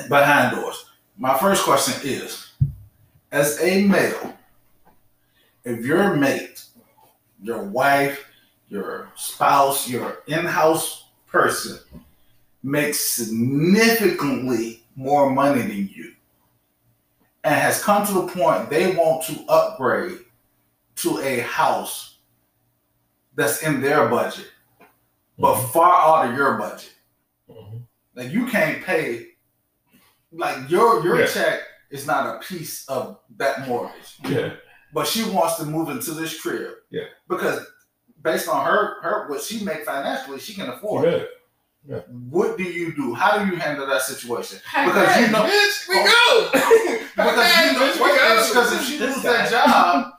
S1: Behind doors. My first question is, as a male, if your mate, your wife, your spouse, your in-house person makes significantly more money than you and has come to the point they want to upgrade to a house that's in their budget, but far out of your budget.
S3: Mhm.
S1: Like you can't pay like your your
S3: Yeah.
S1: check is not a piece of that mortgage.
S3: Yeah.
S1: But she wants to move into this crib.
S3: Yeah.
S1: Because based on her her what she make financially, she can afford it.
S3: Good.
S1: What do you do? How do you handle that situation?
S3: Because
S1: Because you know
S3: bitch, we go.
S1: because you know
S3: Bitch, we
S1: because if she loses that job,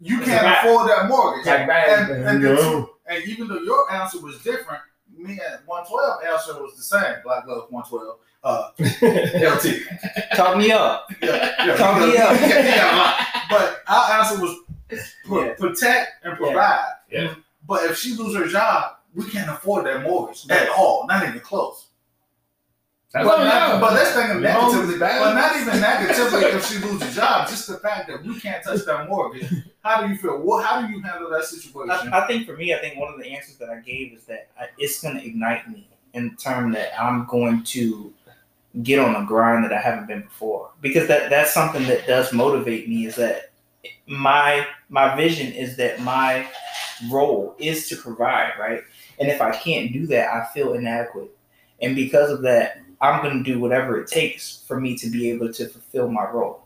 S1: you
S2: It's
S1: can't afford that mortgage.
S3: Like that,
S1: And, and,
S3: you
S1: the
S3: know.
S1: two- and even though your answer was different, me at 112 answer was the same. Black Love 112. Uh, LT.
S2: Talk me up.
S1: Yeah, yeah,
S2: Talk me up.
S1: yeah, but our answer was pro-
S2: Yeah.
S1: protect and provide.
S3: Yeah.
S1: But if she loses her job, we can't afford that mortgage at all. Not even close.
S3: That's
S1: but, not, but let's think
S3: As long as
S1: negatively.
S3: it's bad.
S1: But not even negatively if she loses a job. Just the fact that we can't touch that mortgage. How do you feel? What? How do you handle that situation?
S2: I, I think for me, I think one of the answers that I gave is that I, it's going to ignite me in term that I'm going to get on a grind that I haven't been before because that that's something that does motivate me. Is that my my vision is that my role is to provide, right? And if I can't do that, I feel inadequate, and because of that, I'm going to do whatever it takes for me to be able to fulfill my role.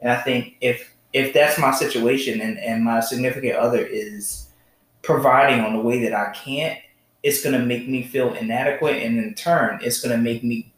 S2: And I think if if that's my situation and, and my significant other is providing on the way that I can't, it's gonna make me feel inadequate and in turn it's gonna make me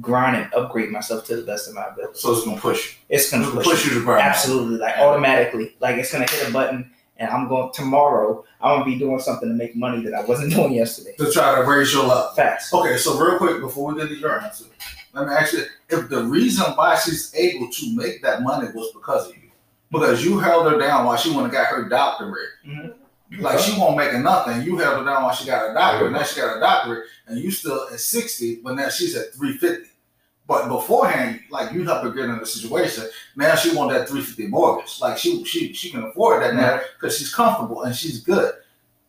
S2: grind and upgrade myself to the best of my ability.
S1: so it's gonna push.
S2: It's gonna push,
S1: push you to ground.
S2: absolutely like automatically. Like it's gonna hit a button and I'm going tomorrow I'm gonna be doing something to make money that I wasn't doing yesterday.
S1: To try to raise your level.
S2: Fast.
S1: Okay, so real quick before we get to your answer, let me ask you: If the reason why she's able to make that money was because of you, because you held her down while she went and got her doctorate,
S2: Mhm.
S1: Like she won't make nothing. You held her down while she got a doctorate. Now she got a doctorate, and you still at sixty, but now she's at three fifty. But beforehand, like you helped her get in the situation. Now she want that three fifty mortgage. Like she she she can afford that now mm-hmm. because she's comfortable and she's good.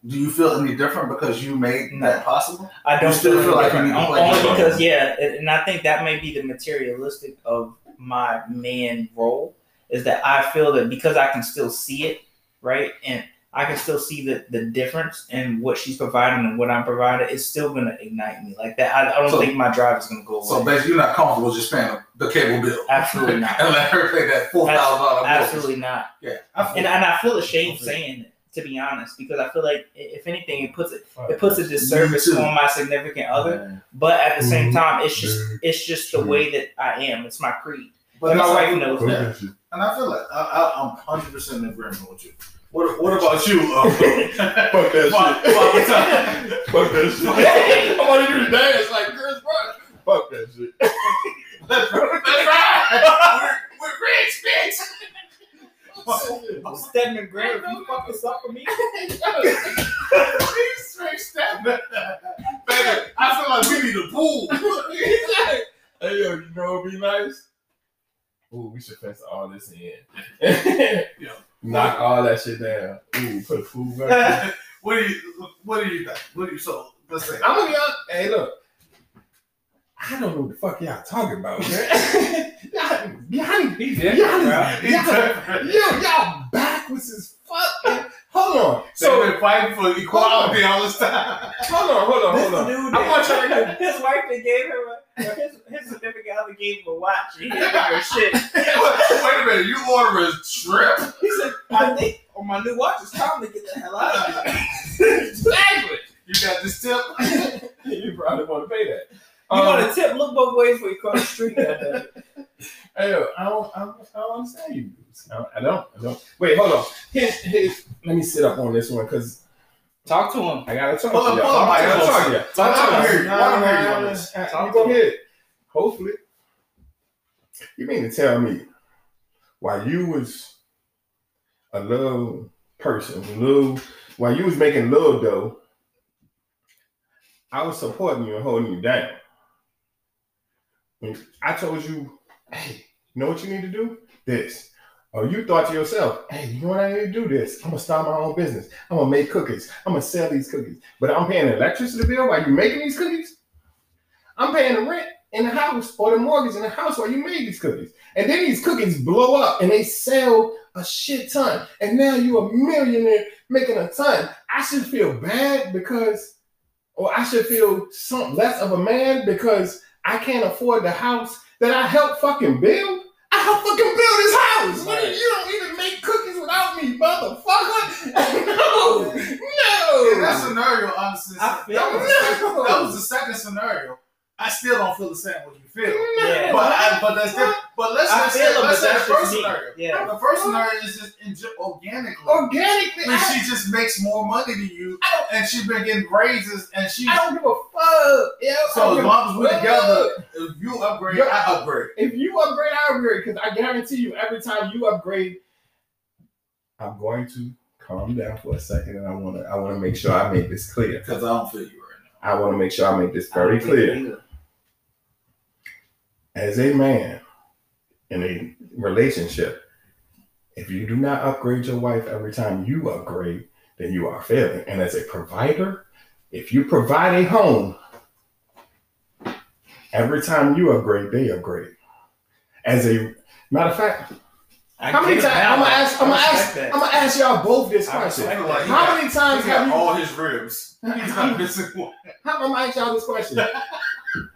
S1: Do you feel any different because you made
S2: No.
S1: that possible?
S2: I don't
S1: You still
S2: feel,
S1: feel like you
S2: different.
S1: need to
S2: On-
S1: play
S2: only because yeah, and and I think that may be the materialistic of my man role is that I feel that because I can still see it, right, and I can still see the the difference in what she's providing and what I'm providing, it's still gonna ignite me like that. I, I don't
S1: So-
S2: think my drive is gonna go away.
S1: So basically, you're not comfortable just paying the cable bill.
S2: Absolutely not.
S1: and let her pay that four thousand dollar
S2: Absolutely not.
S1: Yeah, I
S2: And and I feel ashamed
S1: Okay.
S2: saying it to be honest because I feel like if anything, it puts it
S3: Fuck
S2: it puts a disservice on my significant other. But at the same
S3: Mhm.
S2: time, it's just it's just the way that I am. It's my creed.
S1: But
S2: And my
S1: that's
S2: wife
S1: how-
S2: knows
S3: that.
S1: And I feel like I, I, I'm hundred percent in agreement with you. What What about you? Um,
S3: Fuck that
S1: Fuck-
S3: shit.
S1: fuck time.
S3: Fuck that shit. I want you to dance like Chris Brown. Fuck that shit.
S1: Let's, let's ride. We're, we're rich, bitch.
S2: Stedman Graham, if you fuck this up for me,
S1: He's straight step. Baby, I feel like we need a pool.
S3: Hey yo, you know what'd be nice? Ooh, we should fence all this in.
S1: Yeah.
S3: Knock all that shit down. Ooh, put food back.
S1: what do you What do you think? What do you so? Let's say.
S3: I'm gonna be honest. Hey, look. I don't know what the fuck y'all talking about, man. y'all, y'all, y'all,
S2: different, bro.
S3: y'all, yo, y'all backwards as fuck. man. Hold on.
S1: So they've been fighting for equality all this time.
S3: hold on, hold on, hold on. I want y'all to
S2: that, his wife that gave him a, his, his significant other gave him a watch. He didn't give her shit.
S1: Wait a minute, you order a trip?
S2: He said, I think on my new watch, it's time to get the hell out of here.
S3: exactly.
S1: You got this tip?
S3: you probably want to pay that.
S2: You
S3: Um,
S2: want to tip? Look both ways before you cross the street.
S3: Hey, I don't, I don't, I don't understand you. I don't, I don't, I don't. Wait, hold on. Here's, here's, let me sit up on this one because
S2: Talk to him.
S3: I gotta talk
S1: Pull
S3: to
S1: up,
S3: y'all.
S1: pull up,
S3: I gotta
S1: Mike.
S3: talk to y'all.
S1: Talk
S3: I
S1: to
S3: wanna
S1: him.
S3: hear you. I wanna hear you on
S1: Nah,
S3: this.
S1: nah,
S3: Uh,
S2: talk
S3: You
S2: to
S3: go
S2: him.
S3: ahead. Hopefully. You mean to tell me while you was a little person, little while you was making little dough, I was supporting you and holding you down. When I told you, hey, you know what you need to do? This. Or you thought to yourself, hey, you know what I need to do this? I'm gonna start my own business. I'm gonna make cookies. I'm gonna sell these cookies. But I'm paying the electricity bill while you're making these cookies. I'm paying the rent in the house or the mortgage in the house while you made these cookies. And then these cookies blow up and they sell a shit ton. And now you're a millionaire making a ton. I should feel bad because, or I should feel some less of a man because I can't afford the house that I helped fucking build. I helped fucking build this house. What,
S1: Right.
S3: You don't even make cookies without me, motherfucker. no,
S1: In that scenario, honestly,
S2: I feel
S1: that, was the second, that was the second scenario. I still don't feel the same way you feel.
S2: Yeah.
S1: But I, but that's different. But let's
S2: I
S1: let's
S2: feel
S1: say, let's
S2: but
S1: say the first
S2: just me.
S1: scenario.
S2: Yeah.
S1: The first scenario is just inj- organically.
S3: Organically,
S1: And
S3: I,
S1: she just makes more money than you, and she's been getting raises, and she's
S3: I don't give a fuck. Yeah,
S1: so as long as we're together, if you upgrade,
S3: Yeah.
S1: I upgrade.
S3: If you upgrade, I upgrade because I guarantee you, every time you upgrade, I'm going to calm down for a second, and I want to, I want to make sure I make this clear.
S1: Because I don't feel you right
S3: I want to make sure I make this very clear. As a man in a relationship, if you do not upgrade your wife every time you upgrade, then you are failing. And as a provider, if you provide a home, every time you upgrade, they upgrade. As a matter of fact,
S2: I
S3: how many times. I'm gonna ask? I'm gonna ask. I'm gonna ask y'all both this question.
S1: Like,
S3: How
S1: got-
S3: many times
S1: he got
S3: have you?
S1: all his ribs. He's not missing one.
S3: How, I'm gonna ask y'all this question.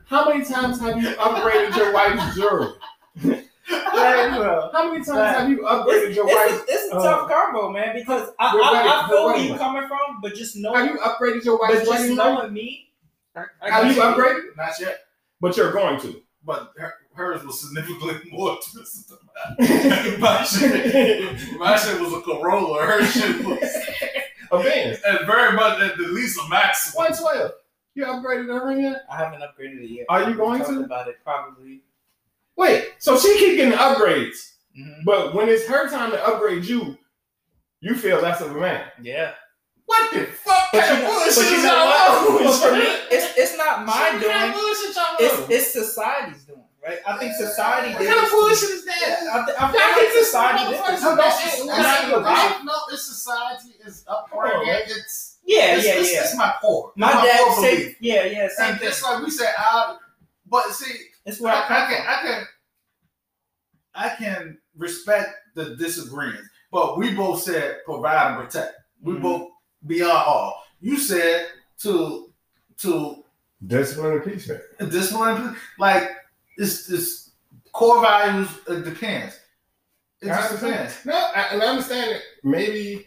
S3: How many times have you upgraded your wife's jewelry? How many times
S2: Right.
S3: have you upgraded
S2: It's,
S3: your
S2: it's,
S3: wife's?
S2: This is a
S3: uh,
S2: tough combo, man, because I,
S3: Wait,
S2: I,
S3: wait,
S2: I feel where you
S3: wait.
S2: coming from, but just know,
S3: Have you upgraded your
S2: but
S3: wife's
S2: just
S3: wedding ring?
S2: knowing me, I, I
S3: Have
S2: got
S3: you upgraded?
S1: Not yet.
S3: But you're going to.
S1: But her, hers was significantly more expensive than mine. my, shit, my shit was a Corolla. Her shit was
S3: A Benz.
S1: and very much at the least a Maxima.
S3: 112. You upgraded her ring yet?
S2: I haven't upgraded it yet.
S3: Are you going
S2: talked
S3: to?
S2: about it probably?
S3: Wait, so she keep getting upgrades,
S2: Mhm.
S3: but when it's her time to upgrade you, you feel less of a man.
S2: Yeah,
S3: What the fuck
S2: But
S3: kind
S2: you
S3: of
S2: know,
S3: bullshit
S2: but you
S3: is
S2: know what? for me, it's it's not my
S3: What kind of
S2: doing.
S3: bullshit y'all
S2: It's it's society's doing, right? I think society
S3: What
S2: did.
S3: kind of
S2: this-
S3: bullshit is that?
S2: I, th- I
S3: Y'all
S2: feel like
S3: think
S2: society did this.
S3: No,
S1: No, it's,
S3: that's
S1: it's,
S3: not
S1: no, no, it's society, it's upbringing,
S3: Oh,
S1: it's
S2: Yeah,
S1: it's,
S2: yeah,
S1: it's,
S2: yeah.
S1: it's my core.
S2: My
S1: It's
S2: dad
S1: core
S2: said,
S1: belief.
S2: yeah, yeah, same
S1: And
S2: thing.
S1: just like we said, I, but see,
S2: It's
S1: I,
S2: where I
S1: I
S2: come
S1: can,
S2: from.
S1: I can, I can respect the disagreements, but we both said provide and protect. We
S2: Mhm.
S1: both beyond all. You said to to
S3: Discipline and peace, man.
S1: discipline, like it's it's core values. It depends. It just depends.
S3: No, I, and I understand that maybe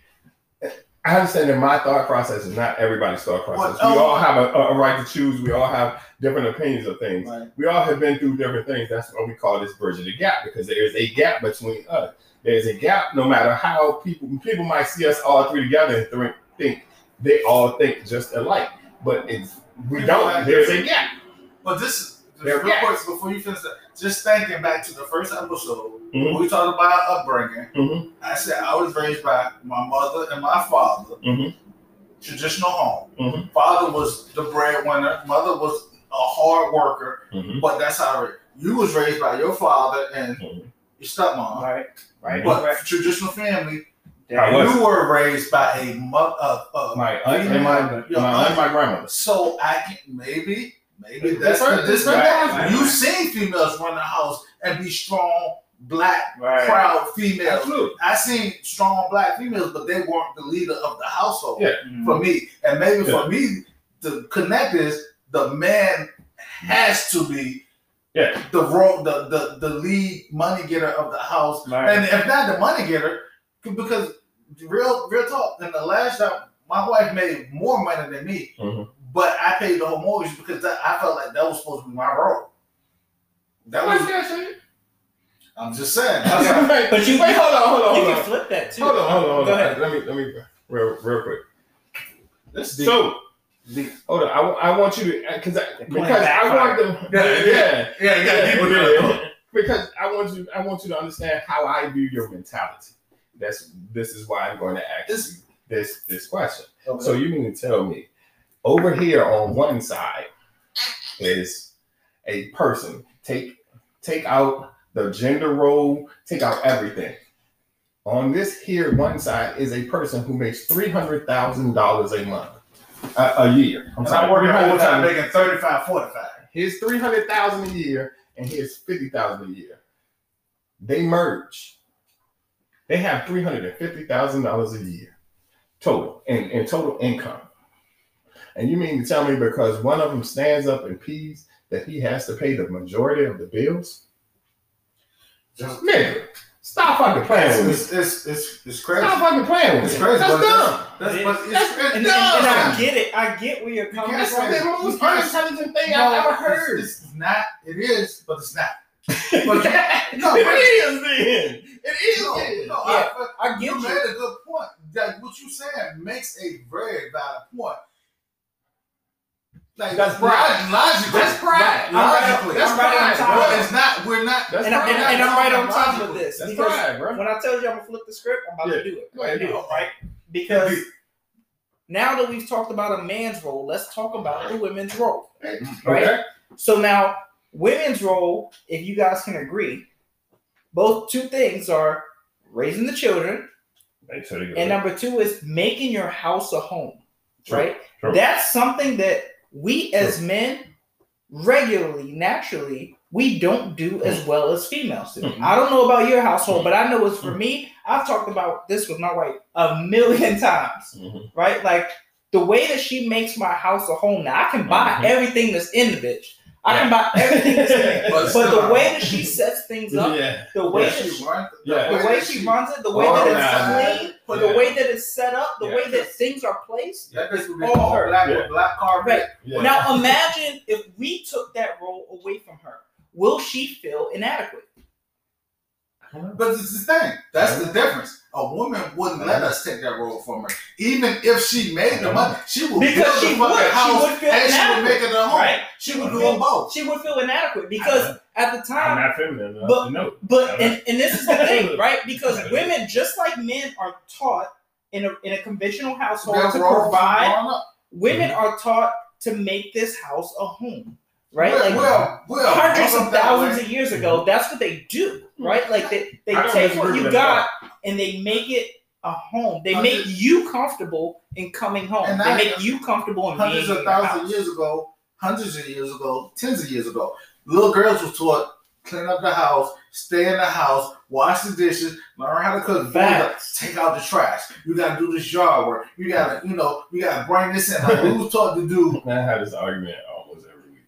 S3: I understand that my thought process is not everybody's thought process.
S1: Well,
S3: we
S1: oh.
S3: all have a, a right to choose. We all have different opinions of things.
S1: Right.
S3: We all have been through different things. That's why we call this bridging the gap because there is a gap between us. There's a gap no matter how people people might see us all three together and th- think they all think just alike, but it's we don't. There's a gap.
S1: But this is
S3: There
S1: real
S3: are
S1: quick before you finish that. Just thinking back to the first episode
S3: Mhm.
S1: when we talked about upbringing.
S3: Mhm.
S1: I said I was raised by my mother and my father,
S3: Mhm.
S1: traditional home.
S3: Mhm.
S1: Father was the breadwinner. Mother was a hard worker.
S3: Mhm.
S1: But that's how it, you was raised by your father and
S3: Mhm.
S1: your stepmom.
S2: Right, right,
S1: But
S2: right.
S1: traditional family,
S3: I
S1: you were raised by a mother. Uh, uh,
S3: My aunt and my, my aunt
S1: aunt.
S3: my grandmother.
S1: So I can maybe, maybe that's the
S3: it's
S1: disconnect.
S2: Right,
S1: You've
S2: right.
S1: seen females run the house and be strong, black,
S2: Right.
S1: proud females.
S3: Absolutely.
S1: I seen strong black females, but they weren't the leader of the household
S3: Yeah.
S2: Mhm.
S1: for me. And maybe
S3: Yeah.
S1: for me, the connect is the man has to be
S3: Yeah.
S1: the role, the, the the lead money getter of the house,
S2: Right.
S1: and if not the money getter, because real real talk. In the last time, my wife made more money than me,
S3: Mhm.
S1: But I paid the whole mortgage because that, I felt like that was supposed to be my role. That was. I'm just saying. That's how-
S3: Wait,
S2: But you-
S3: wait, hold on, hold on,
S2: You
S3: hold
S2: can
S3: on.
S2: flip that too.
S3: Hold on, hold on, hold
S2: Go
S3: on.
S2: ahead.
S3: Let me, let me, real, real quick.
S1: That's deep.
S3: So,
S1: Deep.
S3: hold on. I, I want you to, uh, because I, because I want
S2: backfire.
S3: them,
S1: Yeah,
S3: yeah,
S1: yeah, you got deep with
S3: yeah, because I want you, I want you to understand how I view your mentality. That's this is why I'm going to ask
S1: This-
S3: you this this question.
S1: Okay.
S3: So you mean to tell me, over here on one side is a person. Take take out the gender role, take out everything. On this here one side is a person who makes three hundred thousand dollars a month, a, a year. I'm sorry,
S1: I'm working overtime,
S3: 300,000.
S1: making 35, 45.
S3: Here's three hundred thousand a year, and here's fifty thousand a year. They merge. They have three hundred and fifty thousand dollars a year total in, in total income. And you mean to tell me because one of them stands up and pees that he has to pay the majority of the bills?
S1: Just,
S3: Nigga, stop fucking playing with me.
S1: it's, it's, it's, it's crazy.
S3: Stop fucking playing with
S1: It's
S3: me.
S1: crazy.
S3: That's
S1: but
S3: dumb.
S1: That's,
S2: It
S1: but it's,
S3: That's-
S1: it's
S2: And, and, and I get it. I get where you're coming
S1: can't
S3: That's
S2: from.
S3: the most unintelligent thing
S1: No,
S3: I've ever
S1: it's-
S3: heard.
S1: It's, not. It is, but it's not.
S3: But
S1: no,
S3: it
S1: but-
S3: is then. It is
S1: No,
S3: then.
S1: no,
S2: Yeah,
S1: I,
S2: I get
S1: you
S2: you.
S1: made a good point. That what you saying makes a very valid point. Like
S3: That's pride.
S1: Logically,
S3: That's pride.
S2: I'm right-
S1: Logically,
S2: I'm right on top
S1: But it's not. We're not.
S3: That's
S2: And, I, and, and I'm right on top of this
S3: That's
S2: because
S3: pride, bro.
S2: when I tell you I'm gonna flip the script, I'm about
S3: Yeah.
S2: to do it.
S3: Go ahead, do.
S2: Right? Because now that we've talked about a man's role, let's talk about the women's role. Right?
S3: Okay.
S2: So now, women's role, if you guys can agree, both two things are raising the children, and number two is making your house a home.
S3: True,
S2: Right?
S3: true.
S2: That's something that we as men regularly, naturally, we don't do as well as females do.
S3: Mhm.
S2: I don't know about your household, but I know it's for me. I've talked about this with my wife a million times,
S3: Mhm.
S2: right? Like the way that she makes my house a home. Now I can buy
S3: Mhm.
S2: everything that's in the bitch. I can buy everything that's in it.
S1: But
S2: But the way that she sets things up,
S3: Yeah.
S2: the way
S3: Yeah.
S2: that she,
S1: runs,
S3: Yeah.
S2: the way she runs it, the way that it's clean,
S1: Put
S2: the way that it's set up, the
S3: Yeah.
S2: way that things are placed.
S1: That bitch would be
S2: All
S1: all
S2: her.
S1: black
S3: Yeah.
S1: black carpet.
S2: Right.
S3: Yeah.
S2: Now imagine if we took that role away from her. Will she feel inadequate? Uh-huh.
S1: But it's the thing. That's the uh-huh. difference. A woman wouldn't let uh-huh. us take that role from her, even if she made the money. She would
S2: Because
S1: build
S2: she
S1: the fucking
S2: would. She would feel
S1: and she would
S2: inadequate,
S1: make it a home.
S2: right?
S1: She would do them both.
S2: She would feel inadequate because at the time,
S3: I'm
S2: time,
S3: not feminine enough
S2: But-
S3: to know.
S2: but and, and this is the thing, right? Because women, just like men, are taught in a in a conventional household
S1: Their
S2: to provide.
S1: growing up.
S2: Women mm-hmm. are taught to make this house a home, right?
S1: Well,
S2: like
S1: well, well,
S2: hundreds of thousands
S1: way.
S2: of years ago, that's what they do, right? Like they, they take what you
S3: with that
S2: got and they make it a home. They
S1: Hundreds-
S2: make you comfortable in coming home.
S1: And
S2: they
S1: that-
S2: make you comfortable in
S1: hundreds
S2: in
S1: of thousands of years ago, hundreds of years ago, tens of years ago, little girls were taught clean up the house, stay in the house, wash the dishes, learn how to cook,
S2: Facts.
S1: take out the trash. You gotta do this yard work. You gotta, you know, you gotta bring this in. Like, we was taught to do.
S3: Man, I have this argument almost every week.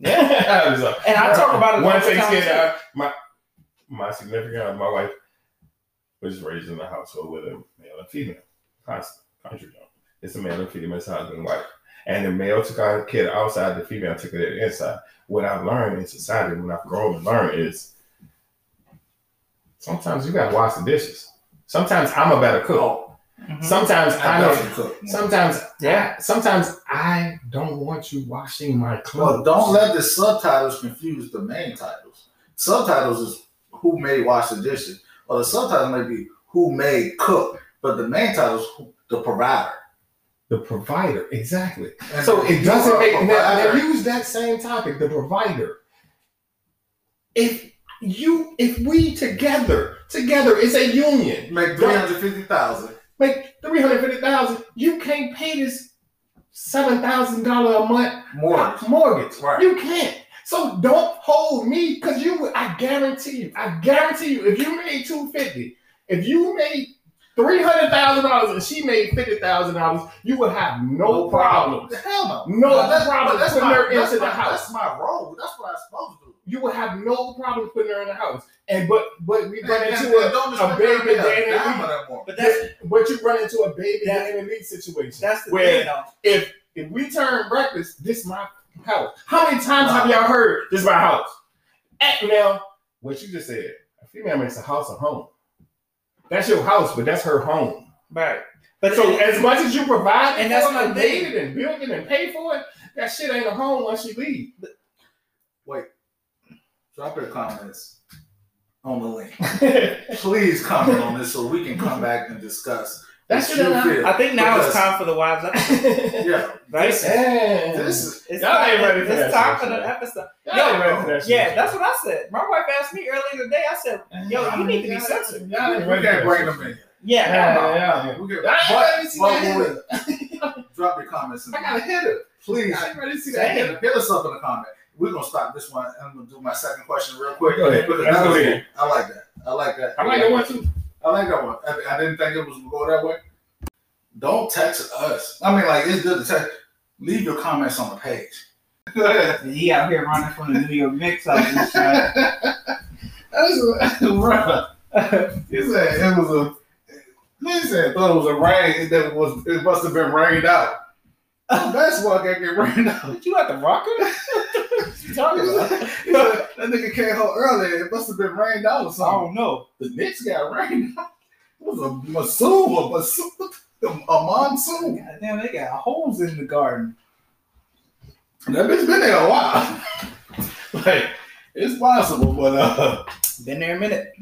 S2: Yeah.
S3: I have this ar-
S2: And I talk about it
S3: one
S2: all the time,
S3: Thanksgiving. My my significant other, my wife was raised in a household with a male and female. Constant country joint. It's a male and female, it's husband and wife. And the male took our kid outside, the female took it inside. What I've learned in society, when I've grown and learned, is sometimes you gotta wash the dishes. Sometimes I'm a better cook.
S1: Oh,
S2: Mhm.
S3: Sometimes I
S1: I
S3: know.
S1: definitely cook.
S3: Sometimes,
S2: Yeah.
S3: yeah. Sometimes I don't want you washing my
S1: Well,
S3: clothes.
S1: don't let the subtitles confuse the main titles. Subtitles is who may wash the dishes, or the subtitle may be who may cook, but the main title is who, the provider.
S3: the provider, exactly.
S1: And
S3: So it doesn't make. Now, now use that same topic, the provider. If you, if we together, together, it's a union.
S1: make three hundred fifty thousand.
S3: Make three hundred fifty thousand. You can't pay this seven thousand dollar a month
S1: More.
S3: mortgage.
S1: Right.
S3: You can't. So don't hold me because you. I guarantee you. I guarantee you. If you made two fifty, if you made three hundred thousand dollars and she made fifty thousand dollars, you would have no, problem.
S1: Hell no.
S3: No
S1: that's-
S3: problem
S1: but that's
S3: putting
S1: my-
S3: her
S1: that's
S3: into the house.
S1: That's my role. That's what I'm supposed to do.
S3: You would have no problem putting her in the house. And but but we run into a,
S1: and don't
S3: a
S1: expect
S3: baby
S1: her to be a
S3: daddy
S1: dime
S3: league.
S1: of that woman.
S2: But that's
S3: but you run into a baby
S2: That-
S3: daddy league situation.
S2: that's the
S3: where
S2: thing though.
S3: if if we turn breakfast, this my house. How many times have y'all heard this my house? Eh, now, what you just said, a female makes a house a home. That's your house, but that's her home.
S2: Right. But
S3: So
S2: it-
S3: as much as you provide
S2: And that's
S3: for it
S2: my
S3: and
S2: thing.
S3: it and built it and paid for it, that shit ain't a home once she leave. Wait.
S1: Drop your comments on the link. Please comment on this so we can come back and discuss.
S3: That
S1: what
S3: shit
S1: you.
S2: I think now it's time for the wives episode,
S1: Yeah,
S2: right?
S1: This,
S3: Damn.
S1: this is
S2: It's
S3: Y'all
S2: time,
S3: ain't ready for
S2: it's time for the
S3: man.
S2: episode.
S3: Y'all
S2: Yo,
S3: ain't ready for that.
S2: Yeah, that's what I said. My wife asked me earlier today. I said, "Yo, you need to be censored."
S3: Y'all
S1: we
S3: ready
S1: can't bring them in.
S2: Yeah,
S3: Yeah,
S2: hell
S3: yeah, yeah.
S1: We can,
S3: I
S1: but,
S3: ready to see
S1: but
S3: that
S1: wait,
S3: hitter.
S1: wait. drop your comments in
S3: I
S1: the
S3: got a hitter.
S1: Please
S3: I ain't ready to see
S2: Same.
S3: that hitter.
S1: hit us up in the comment. We're gonna stop this one I'm gonna do my second question real quick.
S3: Go ahead.
S1: Because
S3: Let's
S1: that
S3: go
S1: was-
S3: ahead.
S1: I like that. I like that.
S3: I like that one too.
S1: I like that one. I, I didn't think it was go that way. Don't text us. I mean, like it's good to text. Leave your comments on the page.
S2: He out here running from the New York this shot.
S1: That's right. He said it was a. He said thought it was a rain. That was it must have been rained out. That's why I can't get rained out.
S2: What you at the rocker? what you talking about?
S1: He said, that nigga came home early. It must have been rained out or something.
S2: I don't know.
S1: The Knicks got rained out. It was a monsoon, a monsoon, a monsoon.
S2: God damn, they got holes in the garden.
S1: That bitch been there a while. like it's possible, but uh,
S2: Been there a minute.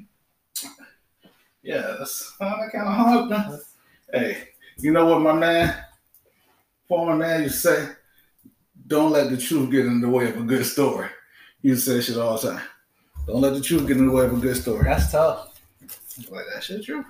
S1: yeah, that's kind of kind of hard. Hey, you know what, my man, former man, you say, don't let the truth get in the way of a good story. You say shit all the time. Don't let the truth get in the way of a good story.
S2: That's tough.
S1: Like that shit true.